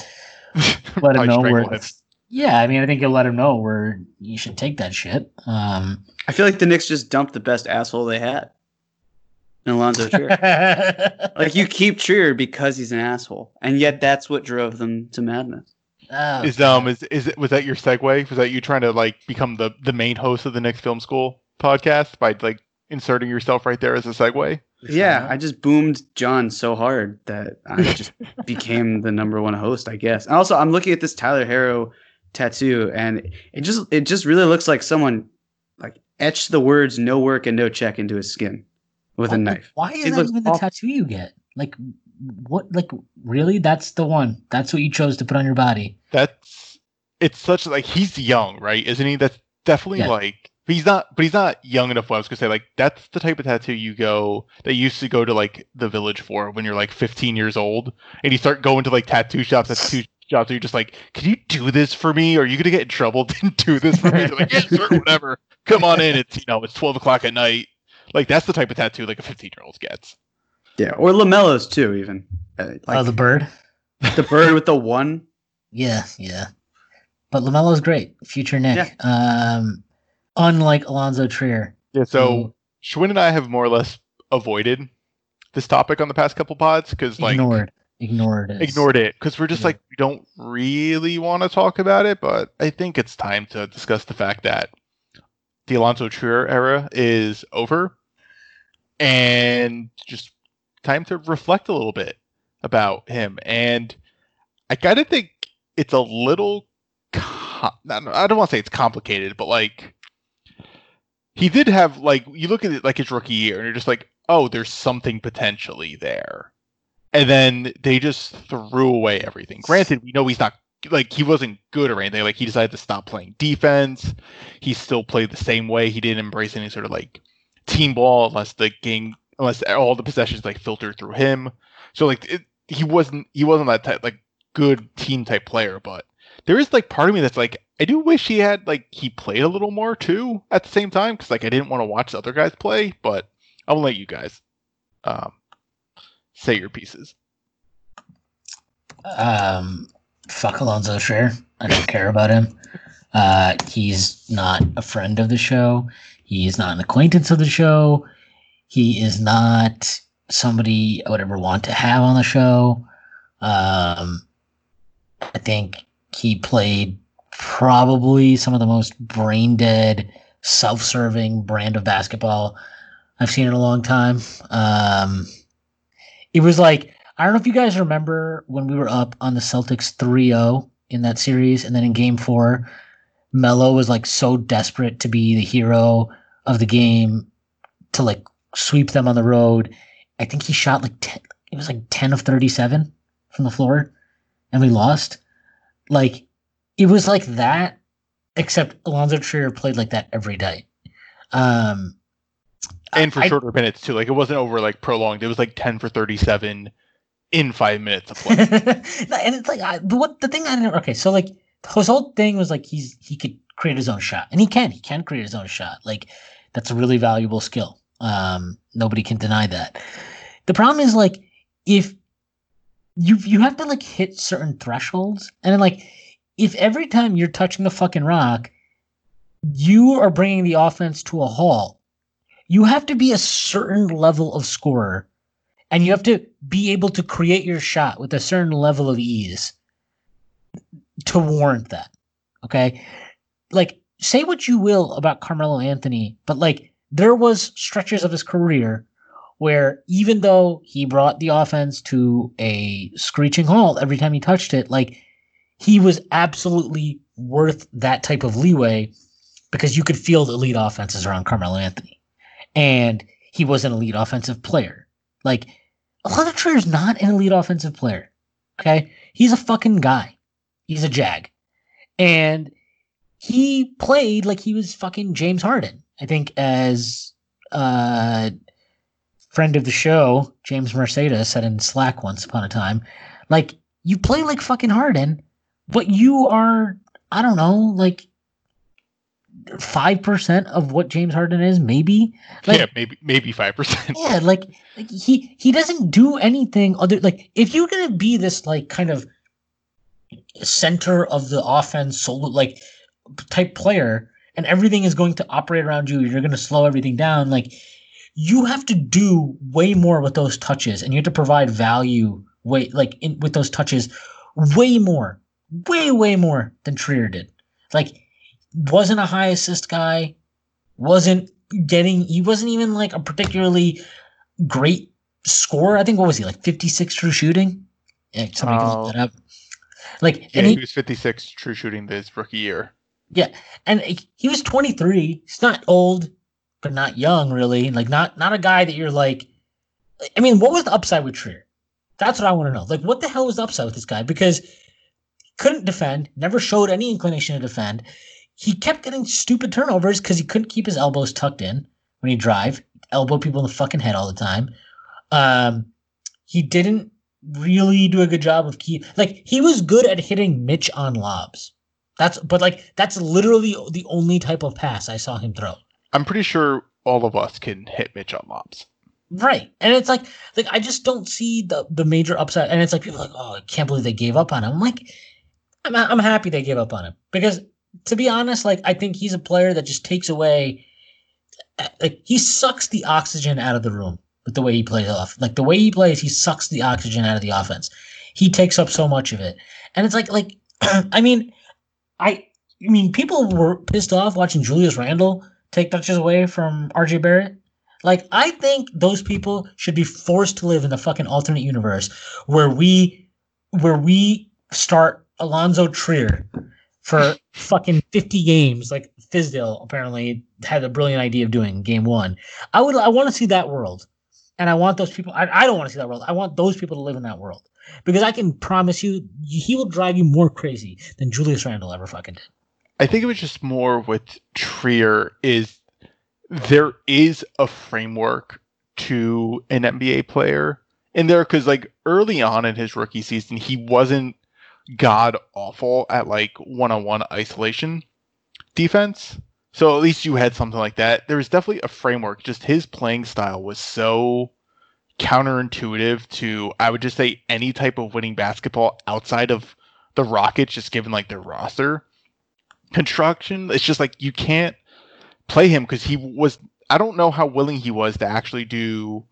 C: [LAUGHS] let him know where
B: him.
C: Yeah, I mean I think he'll let him know where you should take that shit. Um
D: I feel like the Knicks just dumped the best asshole they had. In Alonzo Trier. [LAUGHS] like you keep Trier because he's an asshole. And yet that's what drove them to madness.
C: Oh,
B: Is um is is it was that your segue? Was that you trying to like become the the main host of the Knicks Film School podcast by like inserting yourself right there as a segue?
D: Yeah, I just boomed John so hard that I just [LAUGHS] became the number one host, I guess. And also, I'm looking at this Tyler Herro tattoo, and it just it just really looks like someone like etched the words "no work and no check" into his skin with a
C: Why-
D: knife.
C: Why is
D: It
C: that
D: looks
C: even the
D: awful.
C: tattoo you get? Like, what? Like, really? That's the one. That's what you chose to put on your body.
B: That's it's such like he's young, right? Isn't he? That's definitely
C: Yeah.
B: like he's not but he's not young enough what I was gonna say, like that's the type of tattoo you go that you used to go to like the village for when you're like fifteen years old and you start going to like tattoo shops, [LAUGHS] tattoo shops, and you're just like, Can you do this for me? Are you gonna get in trouble? [LAUGHS] Didn't do this for me? They're like, Yeah, sure, whatever. Come on in. It's you know, it's twelve o'clock at night. Like that's the type of tattoo like a fifteen year old gets.
D: Yeah, or LaMelo's too, even uh, like
C: oh, the bird.
D: the bird with the one. [LAUGHS]
C: Yeah, yeah. But LaMelo's great. Future Knick. Um, unlike Alonzo Trier.
B: Yeah, so
C: who
B: Schwinn and I have more or less avoided this topic on the past couple pods because like
C: ignored, ignored, is-
B: ignored it because we're just
C: Yeah.
B: like we don't really want to talk about it but i think it's time to discuss the fact that the Alonzo trier era is over and just time to reflect a little bit about him and i gotta think it's a little com- i don't want to say it's complicated but like he did have like you look at it like his rookie year and you're just like oh there's something potentially there and then they just threw away everything. Granted, we know he's not like he wasn't good or anything. Like he decided to stop playing defense. He still played the same way. He didn't embrace any sort of like team ball unless the game, unless all the possessions like filter through him. So like it, he wasn't he wasn't that type like good team type player. But there is like part of me that's like I do wish he had like he played a little more too at the same time because like I didn't want to watch the other guys play. But I'll let you guys um say your pieces.
C: Um, fuck Alonzo Trier. I don't care about him. Uh, he's not a friend of the show. He is not an acquaintance of the show. He is not somebody I would ever want to have on the show. Um, I think he played probably some of the most brain dead, self serving brand of basketball I've seen in a long time. Um, it was like, I don't know if you guys remember when we were up on the Celtics 3 0 in that series, and then in game four, Melo was like so desperate to be the hero of the game to like sweep them on the road. I think he shot like 10, it was like 10 of 37 from the floor and we lost. Like it was like that, except Alonzo Trier played like that every day. Um,
B: and for
C: I-
B: shorter minutes too. Like it wasn't over like prolonged. It was like ten for thirty-seven in five minutes of play. [LAUGHS]
C: and it's like I, the what the thing I didn't okay so like his whole thing was like he's he could create his own shot. And he can he can create his own shot. Like that's a really valuable skill. Um nobody can deny that. The problem is like if you you have to like hit certain thresholds. And like if every time you're touching the fucking rock you are bringing the offense to a halt you have to be a certain level of scorer. And you have to be able to create your shot with a certain level of ease to warrant that. Okay? Like say what you will about Carmelo Anthony, but like there was stretches of his career where even though he brought the offense to a screeching halt every time he touched it, like he was absolutely worth that type of leeway because you could field elite offenses around Carmelo Anthony. And he was an elite offensive player. Like Alonzo Trier's not an elite offensive player. Okay. He's a fucking guy. He's a jag. And he played like he was fucking James Harden. I think as uh friend of the show, James Mercedes said in Slack once upon a time, like you play like fucking Harden, but you are I don't know, like five percent of what James Harden is, maybe. Like
B: yeah, maybe maybe five percent.
C: yeah, like, like he he doesn't do anything other like if you're gonna be this like kind of center of the offense solo like type player and everything is going to operate around you, you're gonna slow everything down, like you have to do way more with those touches and you have to provide value way like in, with those touches way more, way, way more than Trier did. Like wasn't a high assist guy, wasn't getting he wasn't even like a particularly great scorer. I think what was he like 56 true shooting? Yeah, somebody can look
B: Oh.
C: that up. Like
B: Yeah, he
C: he,
B: was fifty-six true shooting this rookie year.
C: Yeah, and he was 23. He's not old, but not young really. Like not not a guy that you're like I mean, what was the upside with Trier? That's what I want to know. Like what the hell was the upside with this guy? Because he couldn't defend, never showed any inclination to defend. He kept getting stupid turnovers because he couldn't keep his elbows tucked in when he drive, elbow people in the fucking head all the time. Um, he didn't really do a good job of key. Like he was good at hitting Mitch on lobs. That's but like that's literally the only type of pass I saw him throw.
B: I'm pretty sure all of us can hit Mitch on lobs.
C: Right. And it's like like I just don't see the the major upside. And it's like people are like, oh, I can't believe they gave up on him. I'm like, I'm I'm happy they gave up on him because to be honest, like I think he's a player that just takes away like he sucks the oxygen out of the room with the way he plays off. Like the way he plays, he sucks the oxygen out of the offense. He takes up so much of it. And it's like like [CLEARS THROAT] I mean, I I mean people were pissed off watching Julius Randle take touches away from RJ Barrett. Like I think those people should be forced to live in the fucking alternate universe where we where we start Alonzo Trier for fucking 50 games like Fizdale apparently had a brilliant idea of doing game 1. I would I want to see that world. And I want those people I, I don't want to see that world. I want those people to live in that world. Because I can promise you he will drive you more crazy than Julius Randle ever fucking did.
B: I think it was just more with Trier is there is a framework to an NBA player in there because like early on in his rookie season he wasn't god awful at like one-on-one isolation defense. So at least you had something like that. There was definitely a framework. Just his playing style was so counterintuitive to I would just say any type of winning basketball outside of the Rockets, just given like their roster construction. It's just like you can't play him because he was. I don't know how willing he was to actually do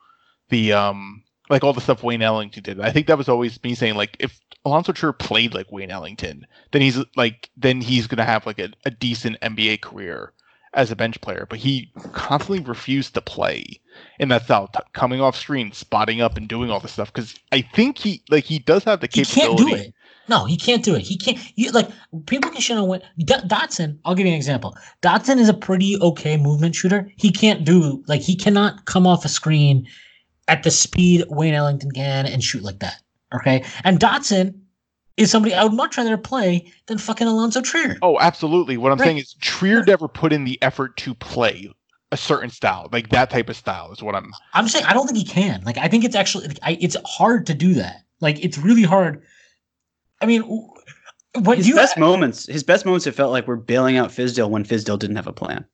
B: the um like all the stuff Wayne Ellington did. I think that was always me saying like if Alonzo Trier played like Wayne Ellington, then he's like then he's gonna have like a, a decent NBA career as a bench player. But he constantly refused to play in that style, t- coming off screen, spotting up, and doing all this stuff. Because I think he like he does have the capability.
C: He can't do it. No, he can't do it. He can't. You, like people can shit on what D- Dotson. I'll give you an example. Dotson is a pretty okay movement shooter. He can't do like he cannot come off a screen at the speed Wayne Ellington can and shoot like that. Okay, and Dotson is somebody I would much rather play than fucking Alonzo Trier.
B: Oh, absolutely. What I'm
C: Right.
B: saying is Trier never put in the effort to play a certain style, like that type of style is what I'm.
C: I'm saying I don't think he can. Like I think it's actually like, I, it's hard to do that. Like it's really hard. I mean, what
D: His
C: you
D: best moments, his best moments, it felt like were bailing out Fizdale when Fizdale didn't have a plan.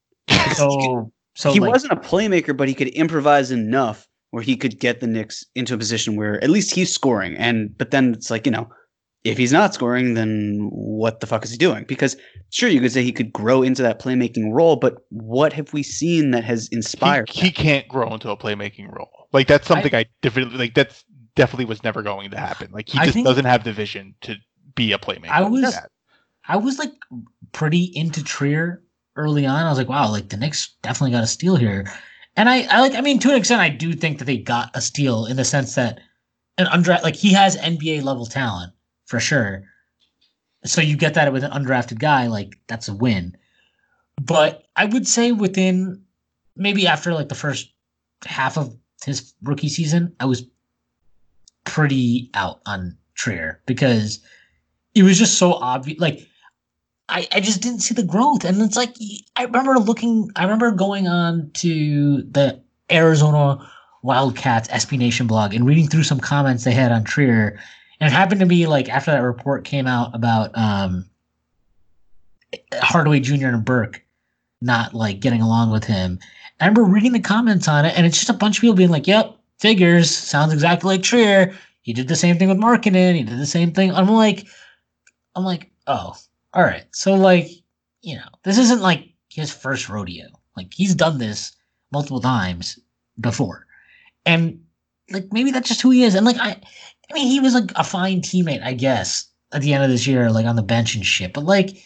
C: so [LAUGHS] so
D: he
C: like,
D: wasn't a playmaker, but he could improvise enough where he could get the Knicks into a position where at least he's scoring. And but then it's like you know, if he's not scoring, then what the fuck is he doing? Because sure, you could say he could grow into that playmaking role, but what have we seen that has inspired?
B: he can't grow into a playmaking role. Like that's something I, definitely like. That's definitely was never going to happen. Like he
C: I
B: just doesn't have the vision to be a playmaker.
C: I was-
B: that.
C: I was like pretty into Trier early on. I was like, wow, like the Knicks definitely got a steal here. And I, I like, I mean, to an extent, I do think that they got a steal in the sense that an undra like he has NBA level talent for sure. So you get that with an undrafted guy, like that's a win. But I would say within maybe after like the first half of his rookie season, I was pretty out on Trier because it was just so obvious. Like I, I just didn't see the growth. And it's like I remember looking I remember going on to the Arizona Wildcats SB Nation blog and reading through some comments they had on Trier. And it happened to be like after that report came out about um Hardaway Jr. and Burke not like getting along with him. I remember reading the comments on it, and it's just a bunch of people being like, Yep, figures, sounds exactly like Trier. He did the same thing with Markkanen, he did the same thing. I'm like I'm like, oh, all right. So like, you know, this isn't like his first rodeo. Like he's done this multiple times before. And like maybe that's just who he is. And like I I mean he was like a fine teammate, I guess, at the end of this year, like on the bench and shit. But like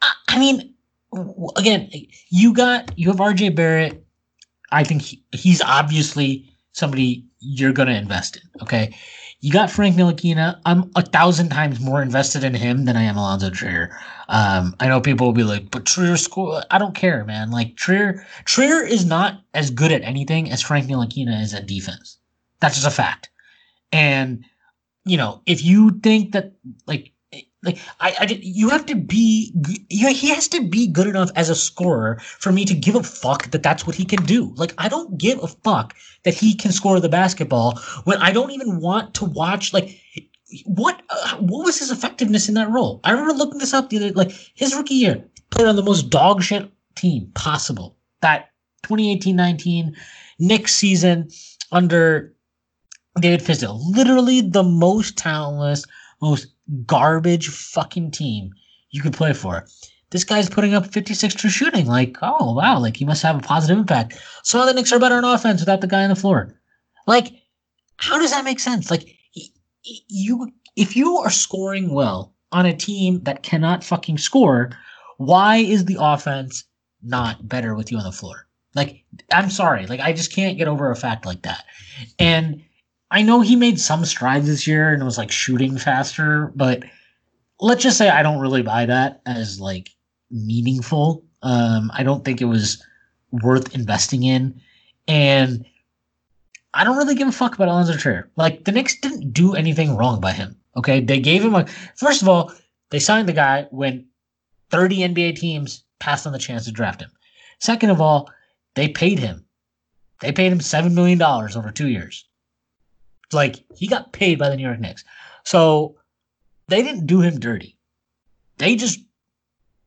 C: I, I mean again, you got you have RJ Barrett. I think he, he's obviously somebody you're gonna invest in. Okay. You got Frank Ntilikina. I'm a thousand times more invested in him than I am Alonzo Trier. Um, I know people will be like, but Trier school. I don't care, man. Like Trier, Trier is not as good at anything as Frank Ntilikina is at defense. That's just a fact. And you know, if you think that like like I, I you have to be you, he has to be good enough as a scorer for me to give a fuck that that's what he can do. Like I don't give a fuck that he can score the basketball when I don't even want to watch like what uh, what was his effectiveness in that role? I remember looking this up the other like his rookie year played on the most dog shit team possible. That 2018-19 Knicks season under David Fizdale, literally the most talentless, most garbage fucking team you could play for. This guy's putting up 56 true shooting. Like, oh wow, like he must have a positive impact. So the Knicks are better on offense without the guy on the floor. Like, how does that make sense? Like, you if you are scoring well on a team that cannot fucking score, why is the offense not better with you on the floor? Like, I'm sorry, like I just can't get over a fact like that. And I know he made some strides this year and was like shooting faster, but let's just say I don't really buy that as like meaningful. Um, I don't think it was worth investing in. And I don't really give a fuck about Alonzo Trier. Like the Knicks didn't do anything wrong by him. Okay, they gave him a. First of all, they signed the guy when 30 NBA teams passed on the chance to draft him. Second of all, they paid him. They paid him seven million dollars over two years. Like he got paid by the New York Knicks, so they didn't do him dirty. They just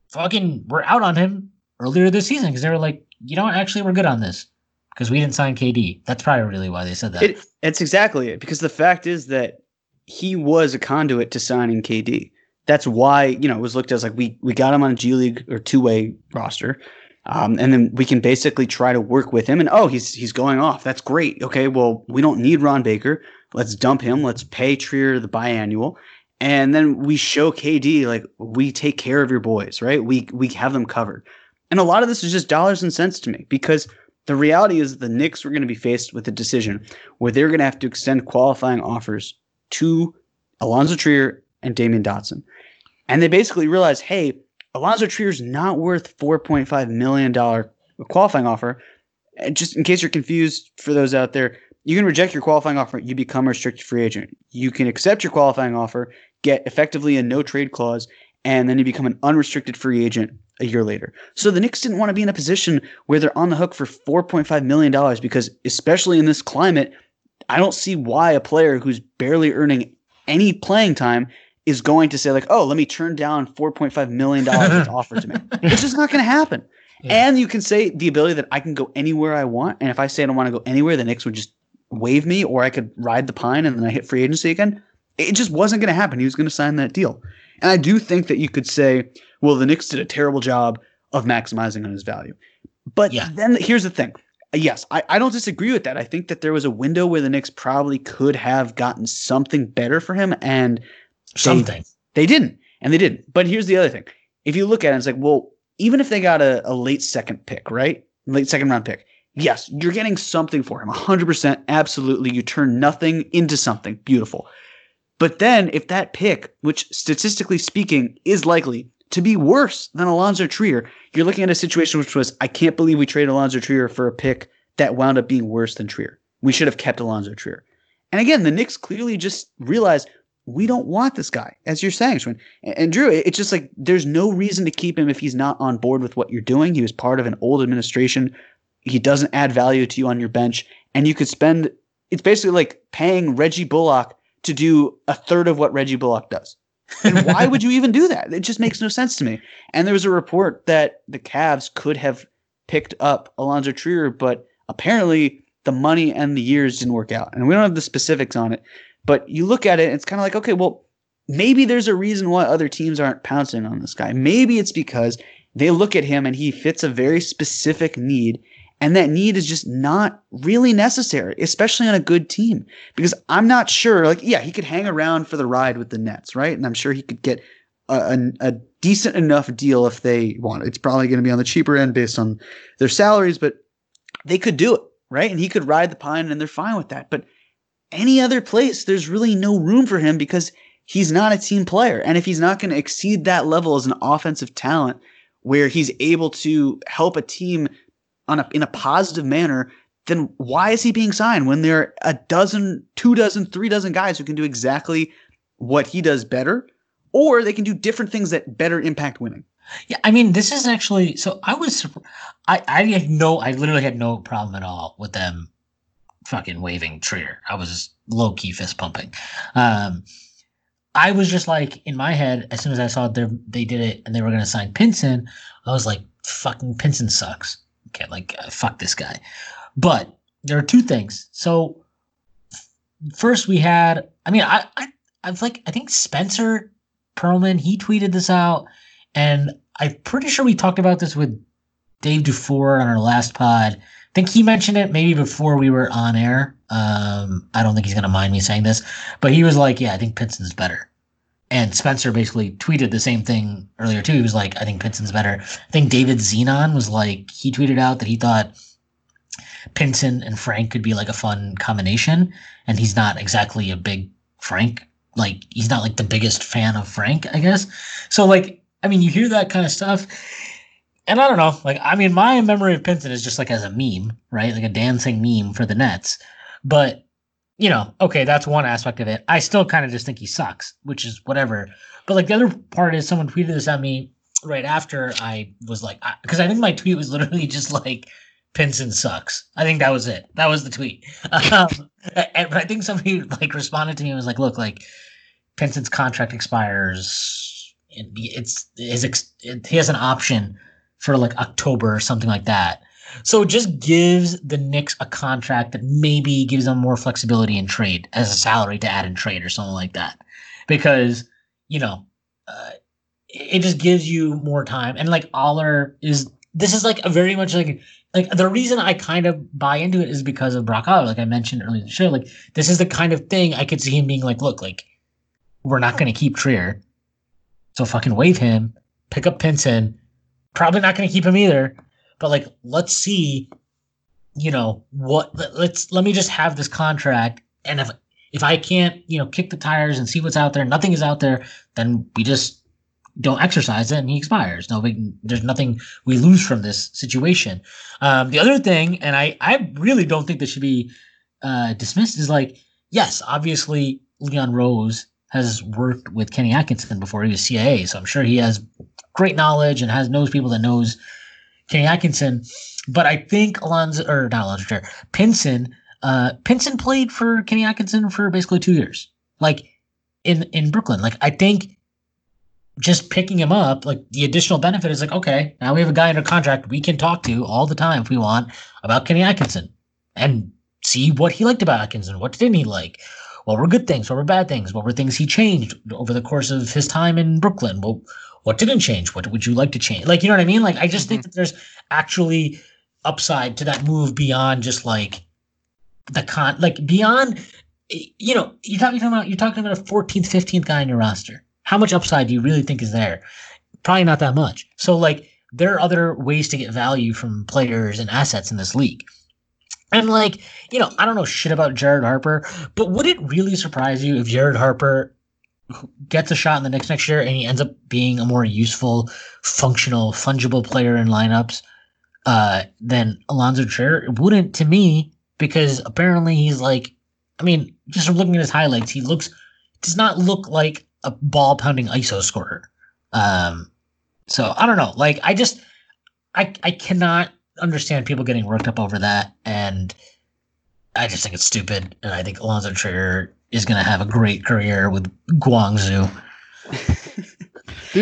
C: fucking were out on him earlier this season because they were like, you know, actually, we're good on this because we didn't sign KD. That's probably really why they said that.
D: It, it's exactly it because the fact is that he was a conduit to signing KD. That's why you know it was looked as like we we got him on a G League or two way roster, Um, and then we can basically try to work with him. And oh, he's he's going off. That's great. Okay, well we don't need Ron Baker. Let's dump him. Let's pay Trier the biannual, and then we show KD like we take care of your boys, right? We we have them covered. And a lot of this is just dollars and cents to me because the reality is the Knicks were going to be faced with a decision where they're going to have to extend qualifying offers to Alonzo Trier and Damyean Dotson. And they basically realized, hey, Alonzo Trier's not worth $4.5 million qualifying offer. And just in case you're confused for those out there, you can reject your qualifying offer, you become a restricted free agent. You can accept your qualifying offer, get effectively a no trade clause, and then you become an unrestricted free agent a year later. So the Knicks didn't want to be in a position where they're on the hook for $4.5 million because, especially in this climate, I don't see why a player who's barely earning any playing time is going to say, like, oh, let me turn down $4.5 million that's [LAUGHS] offered to me. It's just not going to happen.
C: Yeah.
D: And you can say the ability that I can go anywhere I want. And if I say I don't want to go anywhere, the Knicks would just waive me or I could ride the pine and then I hit free agency again. It just wasn't going to happen. He was going to sign that deal. And I do think that you could say, well, the Knicks did a terrible job of maximizing on his value. But
C: Yeah.
D: then here's the thing. Yes, I, I don't disagree with that. I think that there was a window where the Knicks probably could have gotten something better for him, and
C: Something.
D: they didn't. And they didn't. But here's the other thing. If you look at it, it's like, well, even if they got a, a late second pick, right? Late second round pick. Yes, you're getting something for him. 100%. Absolutely. You turn nothing into something. Beautiful. But then if that pick, which statistically speaking is likely to be worse than Alonzo Trier, you're looking at a situation which was, I can't believe we traded Alonzo Trier for a pick that wound up being worse than Trier. We should have kept Alonzo Trier. And again, the Knicks clearly just realized we don't want this guy, as you're saying, Schwinn. And, Drew, it- it's just like there's no reason to keep him if he's not on board with what you're doing. He was part of an old administration. He doesn't add value to you on your bench. And you could spend it's basically like paying Reggie Bullock to do a third of what Reggie Bullock does. And why would you even do that? It just makes no sense to me. And there was a report that the Cavs could have picked up Alonzo Trier, but apparently the money and the years didn't work out. And we don't have the specifics on it, but you look at it, it's kind of like, okay, well, maybe there's a reason why other teams aren't pouncing on this guy. Maybe it's because they look at him and he fits a very specific need. And that need is just not really necessary, especially on a good team. Because I'm not sure, like, yeah, he could hang around for the ride with the Nets, right? And I'm sure he could get a, a, a decent enough deal if they want. It's probably going to be on the cheaper end based on their salaries, but they could do it, right? And he could ride the pine and they're fine with that. But any other place, there's really no room for him because he's not a team player. And if he's not going to exceed that level as an offensive talent where he's able to help a team on a, in a positive manner, then why is he being signed when there are a dozen, two dozen, three dozen guys who can do exactly what he does better, or they can do different things that better impact winning?
C: Yeah, I mean, this is actually so. I was, I, I had no, I literally had no problem at all with them fucking waiving Trier. I was low key fist pumping. Um, I was just like in my head as soon as I saw they they did it and they were gonna sign Pinson. I was like, fucking Pinson sucks. Okay, like uh, fuck this guy. But there are two things. So first we had, I mean, I, I, I've like, I think Spencer Pearlman he tweeted this out. And I'm pretty sure we talked about this with Dave Dufour on our last pod. Think he mentioned it maybe before we were on air. Um, I don't think he's going to mind me saying this, but he was like, yeah, I think Pinson's better. And Spencer basically tweeted the same thing earlier too. He was like, I think Pinson's better. I think David Xenon was like, he tweeted out that he thought Pinson and Frank could be like a fun combination. And he's not exactly a big Frank. Like, he's not like the biggest fan of Frank, I guess. So, like, I mean, you hear that kind of stuff, and I don't know. Like, I mean, my memory of Pinson is just like as a meme, right? Like a dancing meme for the Nets. But you know, okay, that's one aspect of it. I still kind of just think he sucks, which is whatever. But like the other part is someone tweeted this at me right after I was like, because I, think my tweet was [LAUGHS] literally just like, Pinson sucks. I think that was it. That was the tweet. [LAUGHS] Um, and, but I think somebody like responded to me and was like, look, like Pinson's contract expires. It's his. ex- It, he has an option for like October or something like that. So it just gives the Knicks a contract that maybe gives them more flexibility in trade as a salary to add in trade or something like that. Because, you know, uh, it just gives you more time. And like Aller is this is like a very much like like the reason I kind of buy into it is because of Brock Aller, like I mentioned earlier in the show. Like this is the kind of thing I could see him being like, look, like we're not going to keep Trier, so fucking waive him, pick up Pinson. Probably not going to keep him either, but like let's see, you know what? let- Let's let me just have this contract, and if if I can't, you know, kick the tires and see what's out there, nothing is out there, then we just don't exercise it and he expires. No, big, there's nothing we lose from this situation. Um, the other thing, and I, I really don't think this should be uh, dismissed, is like, yes, obviously Leon Rose has worked with Kenny Atkinson before he was CAA, so I'm sure he has great knowledge and has knows people that knows Kenny Atkinson. But I think Alonzo or not Alonzo Trier, Pinson, uh, Pinson played for Kenny Atkinson for basically two years, like in in Brooklyn. Like I think just picking him up, like the additional benefit is like, okay, now we have a guy under contract we can talk to all the time if we want about Kenny Atkinson and see what he liked about Atkinson. What didn't he like? What were good things? What were bad things? What were things he changed over the course of his time in Brooklyn? Well, what didn't change? What would you like to change? Like, you know what I mean? Like, I just think mm-hmm. that there's actually upside to that move beyond just like the con, like beyond, you know, you're talking about you're talking about a 14th, 15th guy in your roster. How much upside do you really think is there? Probably not that much. So, like, there are other ways to get value from players and assets in this league. And like, you know, I don't know shit about Jared Harper, but would it really surprise you if Jared Harper gets a shot in the next next year and he ends up being a more useful, functional, fungible player in lineups uh, than Alonzo Trier? It wouldn't to me because apparently he's like, I mean, just from looking at his highlights, he looks does not look like a ball pounding ISO scorer. Um, so I don't know. Like I just I I cannot understand people getting worked up over that, and I just think it's stupid. And I think Alonzo Trier is going to have a great career with Guangzhou.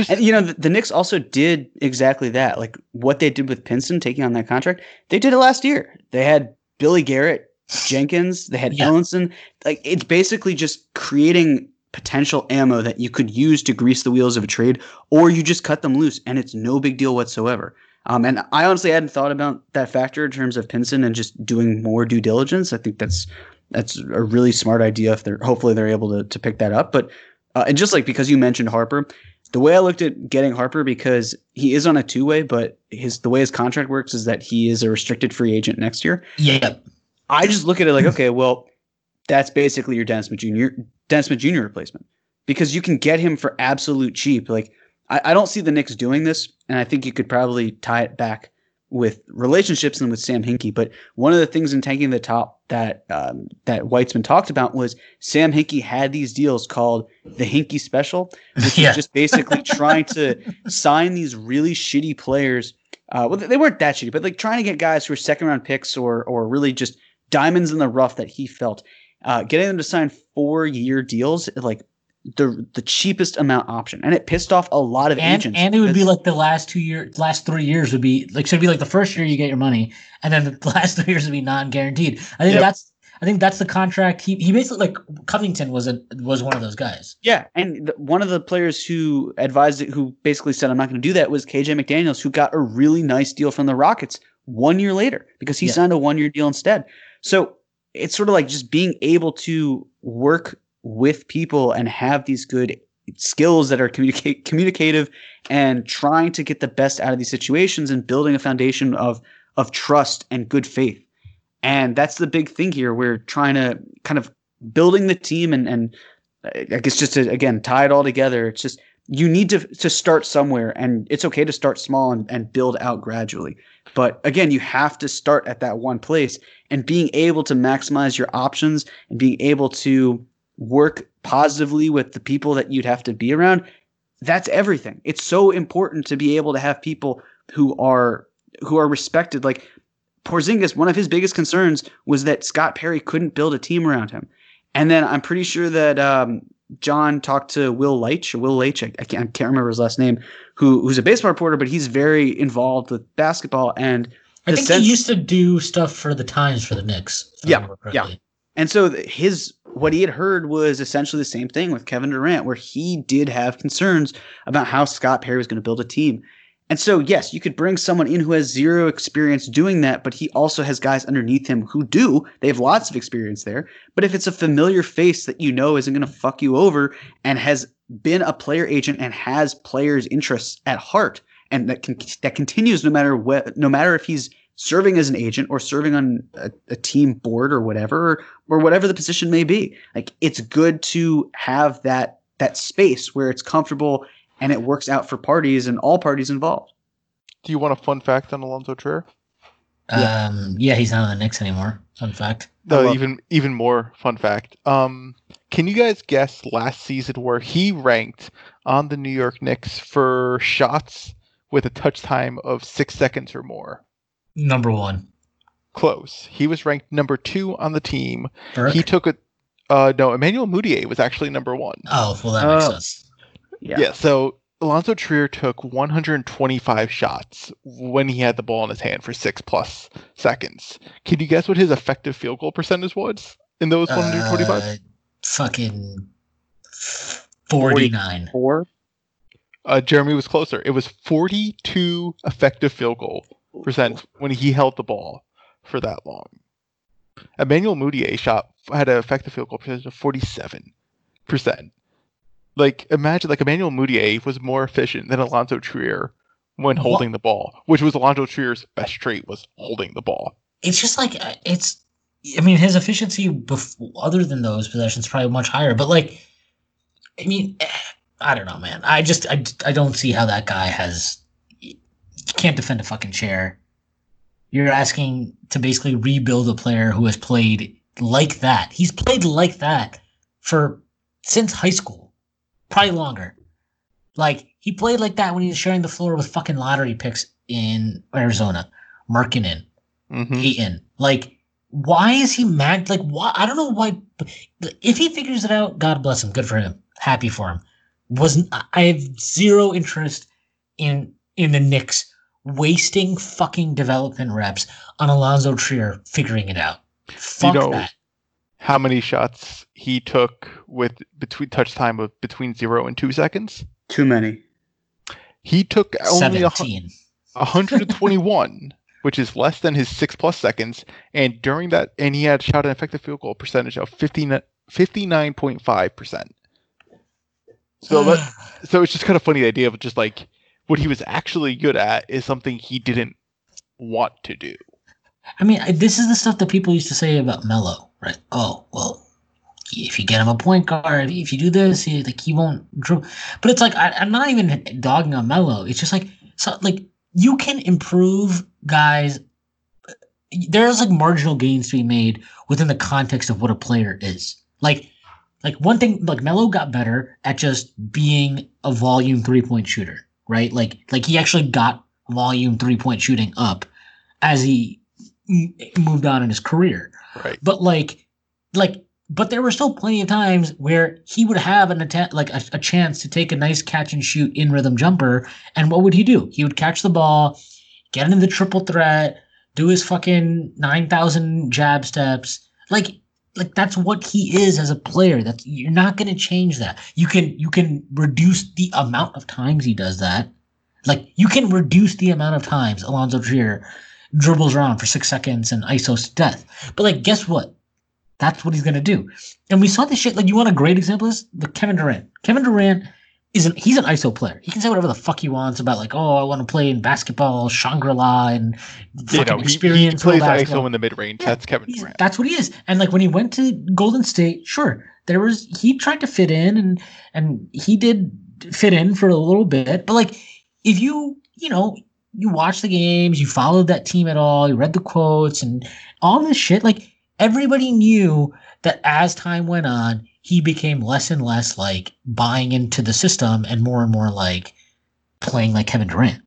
D: And you know, the, the Knicks also did exactly that. Like what they did with Pinson taking on that contract, they did it last year. They had Billy Garrett, Jenkins, they had
C: Yeah.
D: Ellenson. Like it's basically just creating potential ammo that you could use to grease the wheels of a trade, or you just cut them loose, and it's no big deal whatsoever. Um, and I honestly hadn't thought about that factor in terms of Pinson and just doing more due diligence. I think that's that's a really smart idea. If they're hopefully they're able to to pick that up, but uh, and just like because you mentioned Harper, the way I looked at getting Harper because he is on a two way, but his the way his contract works is that he is a restricted free agent next year.
C: Yeah,
D: I just look at it like, okay, well, that's basically your Dennis Smith Jr. Dennis Smith Jr. replacement because you can get him for absolute cheap. Like I, I don't see the Knicks doing this, and I think you could probably tie it back with relationships and with Sam Hinkie. But one of the things in tanking the top that um, that Weitzman talked about was Sam Hinkie had these deals called the Hinkie Special, which [LAUGHS]
C: Yeah.
D: is just basically trying to sign these really shitty players. Uh, well, they weren't that shitty, but like trying to get guys who were second round picks or or really just diamonds in the rough that he felt. Uh, getting them to sign four year deals, like the the cheapest amount option, and it pissed off a lot of
C: and
D: agents.
C: and it would be like the last two years, last three years would be like should be like the first year you get your money, and then the [LAUGHS] last three years would be non guaranteed. I think
D: Yep.
C: that's I think that's the contract. He he basically like Covington was a was one of those guys.
D: Yeah, and the, one of the players who advised it, who basically said, "I'm not going to do that," was KJ McDaniels, who got a really nice deal from the Rockets one year later because he
C: Yeah.
D: signed a one year deal instead. So it's sort of like just being able to work with people and have these good skills that are communicate communicative and trying to get the best out of these situations and building a foundation of of trust and good faith. And that's the big thing here. We're trying to kind of building the team and and uh, I guess just to again tie it all together. It's just you need to to start somewhere, and it's okay to start small and, and build out gradually. But again, you have to start at that one place, and being able to maximize your options and being able to work positively with the people that you'd have to be around. That's everything. It's so important to be able to have people who are who are respected. Like Porzingis, one of his biggest concerns was that Scott Perry couldn't build a team around him. And then I'm pretty sure that um, John talked to Will Leitch, Will Leitch, I, can't, I can't remember his last name, who who's a baseball reporter, but he's very involved with basketball. And
C: I think
D: sense-
C: he used to do stuff for the Times for the Knicks.
D: Yeah, yeah. And so his what he had heard was essentially the same thing with Kevin Durant, where he did have concerns about how Scott Perry was going to build a team. And so, yes, you could bring someone in who has zero experience doing that, but he also has guys underneath him who do. They have lots of experience there. But if it's a familiar face that you know isn't going to fuck you over and has been a player agent and has players' interests at heart, and that can that continues no matter what, no matter if he's serving as an agent or serving on a, a team board or whatever, or, or whatever the position may be, like it's good to have that that space where it's comfortable and it works out for parties and all parties involved.
B: Do you want a fun fact on Alonzo Trier?
D: Yeah.
C: Um, yeah, he's not on the Knicks anymore. Fun fact.
B: No,
D: love-
B: even even more fun fact. Um, can you guys guess last season where he ranked on the New York Knicks for shots with a touch time of six seconds or more?
C: Number one,
B: Close. He was ranked number two on the team.
C: Burke.
B: He took a uh, no. Emmanuel Mudiay was actually number one.
C: oh, well, that makes
D: Oh.
C: sense.
B: Yeah. so Alonzo Trier took 125 shots when he had the ball in his hand for six plus seconds. Can you guess what his effective field goal percentage was in those 125?
C: Uh, fucking forty-nine.
D: Four.
B: Uh, Jeremy was closer. It was 42 effective field goal percent when he held the ball for that long. Emmanuel Mudiay shot had an effective field goal percentage of 47 percent. Like imagine, like Emmanuel Mudiay was more efficient than Alonzo Trier when holding the ball, which was Alonzo Trier's best trait was holding the ball.
C: It's just like uh, it's. I mean, his efficiency, bef- other than those possessions, probably much higher. But like, I mean, eh, I don't know, man. I just, I, I don't see how that guy has. Can't defend a fucking chair. You're asking to basically rebuild a player who has played like that. He's played like that for since high school, probably longer. Like he played like that when he was sharing the floor with fucking lottery picks in Arizona, Markkanen,
B: hmm
C: Peyton. Like, why is he mad? Like, why? I don't know why. If he figures it out, God bless him. Good for him. Happy for him. Wasn't I have zero interest in in the Knicks wasting fucking development reps on Alonzo Trier figuring it out. Fuck
B: know,
C: that.
B: How many shots he took with between touch time of between zero and two seconds?
D: Too many.
B: He took only a,
C: Seventeen.
B: 121, [LAUGHS] which is less than his six plus seconds. And during that, and he had shot an effective field goal percentage of 59, 59.5%. So, [SIGHS] that, so it's just kind of funny the idea of just like what he was actually good at is something he didn't want to do.
C: I mean, this is the stuff that people used to say about Melo, right? Oh, well, if you get him a point guard, if you do this, he, like he won't dribble. But it's like I, I'm not even dogging on Melo. It's just like so, like you can improve guys. There's like marginal gains to be made within the context of what a player is. Like, like one thing, like Melo got better at just being a volume three point shooter, right? Like, like he actually got volume three point shooting up as he m- moved on in his career.
B: Right.
C: But like, like, but there were still plenty of times where he would have an attempt, like a, a chance to take a nice catch and shoot in rhythm jumper. And what would he do? He would catch the ball, get into the triple threat, do his fucking 9,000 jab steps. Like, like that's what he is as a player. That's you're not going to change that. You can you can reduce the amount of times he does that. Like you can reduce the amount of times Alonzo Trier dribbles around for six seconds and ISOs to death. But like, guess what? That's what he's gonna do. And we saw this shit. Like, you want a great example this? The Kevin Durant. Kevin Durant is an he's an ISO player. He can say whatever the fuck he wants about like, oh, I want to play in basketball, Shangri La, and
B: You
C: fucking
B: know, he, he
C: experience
B: plays
C: basketball.
B: ISO in the mid range.
C: Yeah,
B: That's Kevin Durant.
C: That's what he is. And like when he went to Golden State, sure, there was he tried to fit in and and he did fit in for a little bit. But like if you you know you watch the games, you followed that team at all, you read the quotes and all this shit, like everybody knew that as time went on, he became less and less like buying into the system and more and more like playing like Kevin Durant.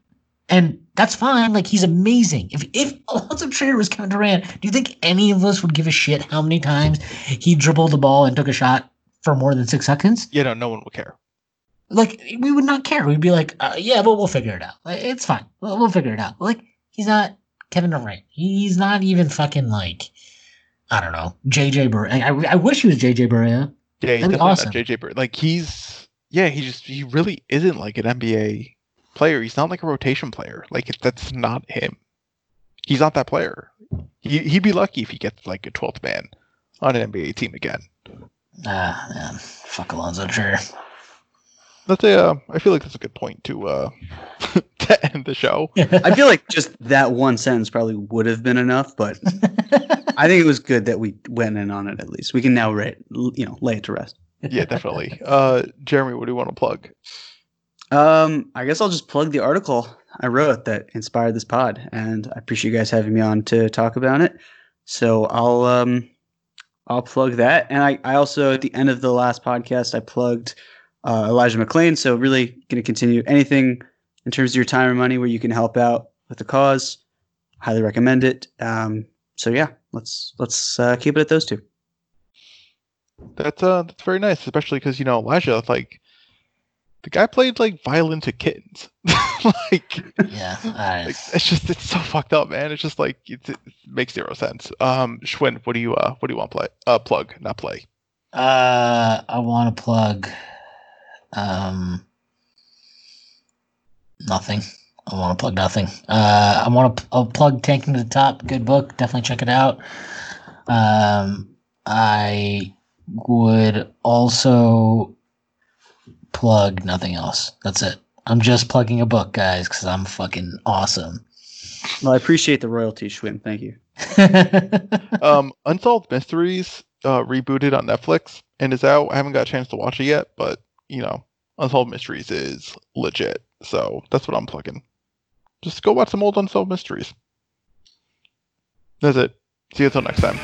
C: And that's fine. Like he's amazing. If if Alonzo Trier was Kevin Durant, do you think any of us would give a shit how many times he dribbled the ball and took a shot for more than six seconds?
B: Yeah, no, no one would care.
C: Like we would not care. We'd be like, uh, yeah, but we'll figure it out. Like, it's fine. We'll, we'll figure it out. Like he's not Kevin Durant. He's not even fucking like I don't know JJ Barea. I, I wish he was JJ Barea.
B: Yeah, he's
C: That'd
B: definitely
C: awesome.
B: not JJ Bird. Like he's yeah, he just he really isn't like an NBA player. He's not like a rotation player. Like that's not him. He's not that player. He he'd be lucky if he gets like a twelfth man on an NBA team again.
C: Ah, man. Fuck Alonzo Trier.
B: That's a. Uh, I feel like that's a good point to uh [LAUGHS] to end the show. [LAUGHS]
D: I feel like just that one sentence probably would have been enough, but [LAUGHS] I think it was good that we went in on it at least. We can now you know, lay it to rest. [LAUGHS]
B: Yeah, definitely. Uh, Jeremy, what do you want to plug?
D: Um, I guess I'll just plug the article I wrote that inspired this pod, and I appreciate you guys having me on to talk about it. So I'll um, I'll plug that, and I, I also at the end of the last podcast I plugged uh, Elijah McClain. So really going to continue anything in terms of your time or money where you can help out with the cause. Highly recommend it. Um, so yeah, let's let's uh, keep it at those two.
B: That's uh, that's very nice, especially because you know Elijah, like, the guy played like violin to kittens. [LAUGHS] like,
C: yeah. I, [LAUGHS]
B: like, it's just it's so fucked up, man. It's just like it's, it makes zero sense. Um, Schwinn, what do you uh, what do you want to play? Uh, plug, not play.
C: uh, I want to plug. Um, nothing. I want to plug nothing. Uh, I want to I'll plug Tanking to the Top. Good book. Definitely check it out. Um, I would also plug nothing else. That's it. I'm just plugging a book, guys, because I'm fucking awesome.
D: Well, I appreciate the royalty, Schwinn. Thank you. [LAUGHS]
B: Um, Unsolved Mysteries uh, rebooted on Netflix and is out. I haven't got a chance to watch it yet, but you know, Unsolved Mysteries is legit. So that's what I'm plugging. Just go watch some old Unsolved Mysteries. That's it. See you until next time.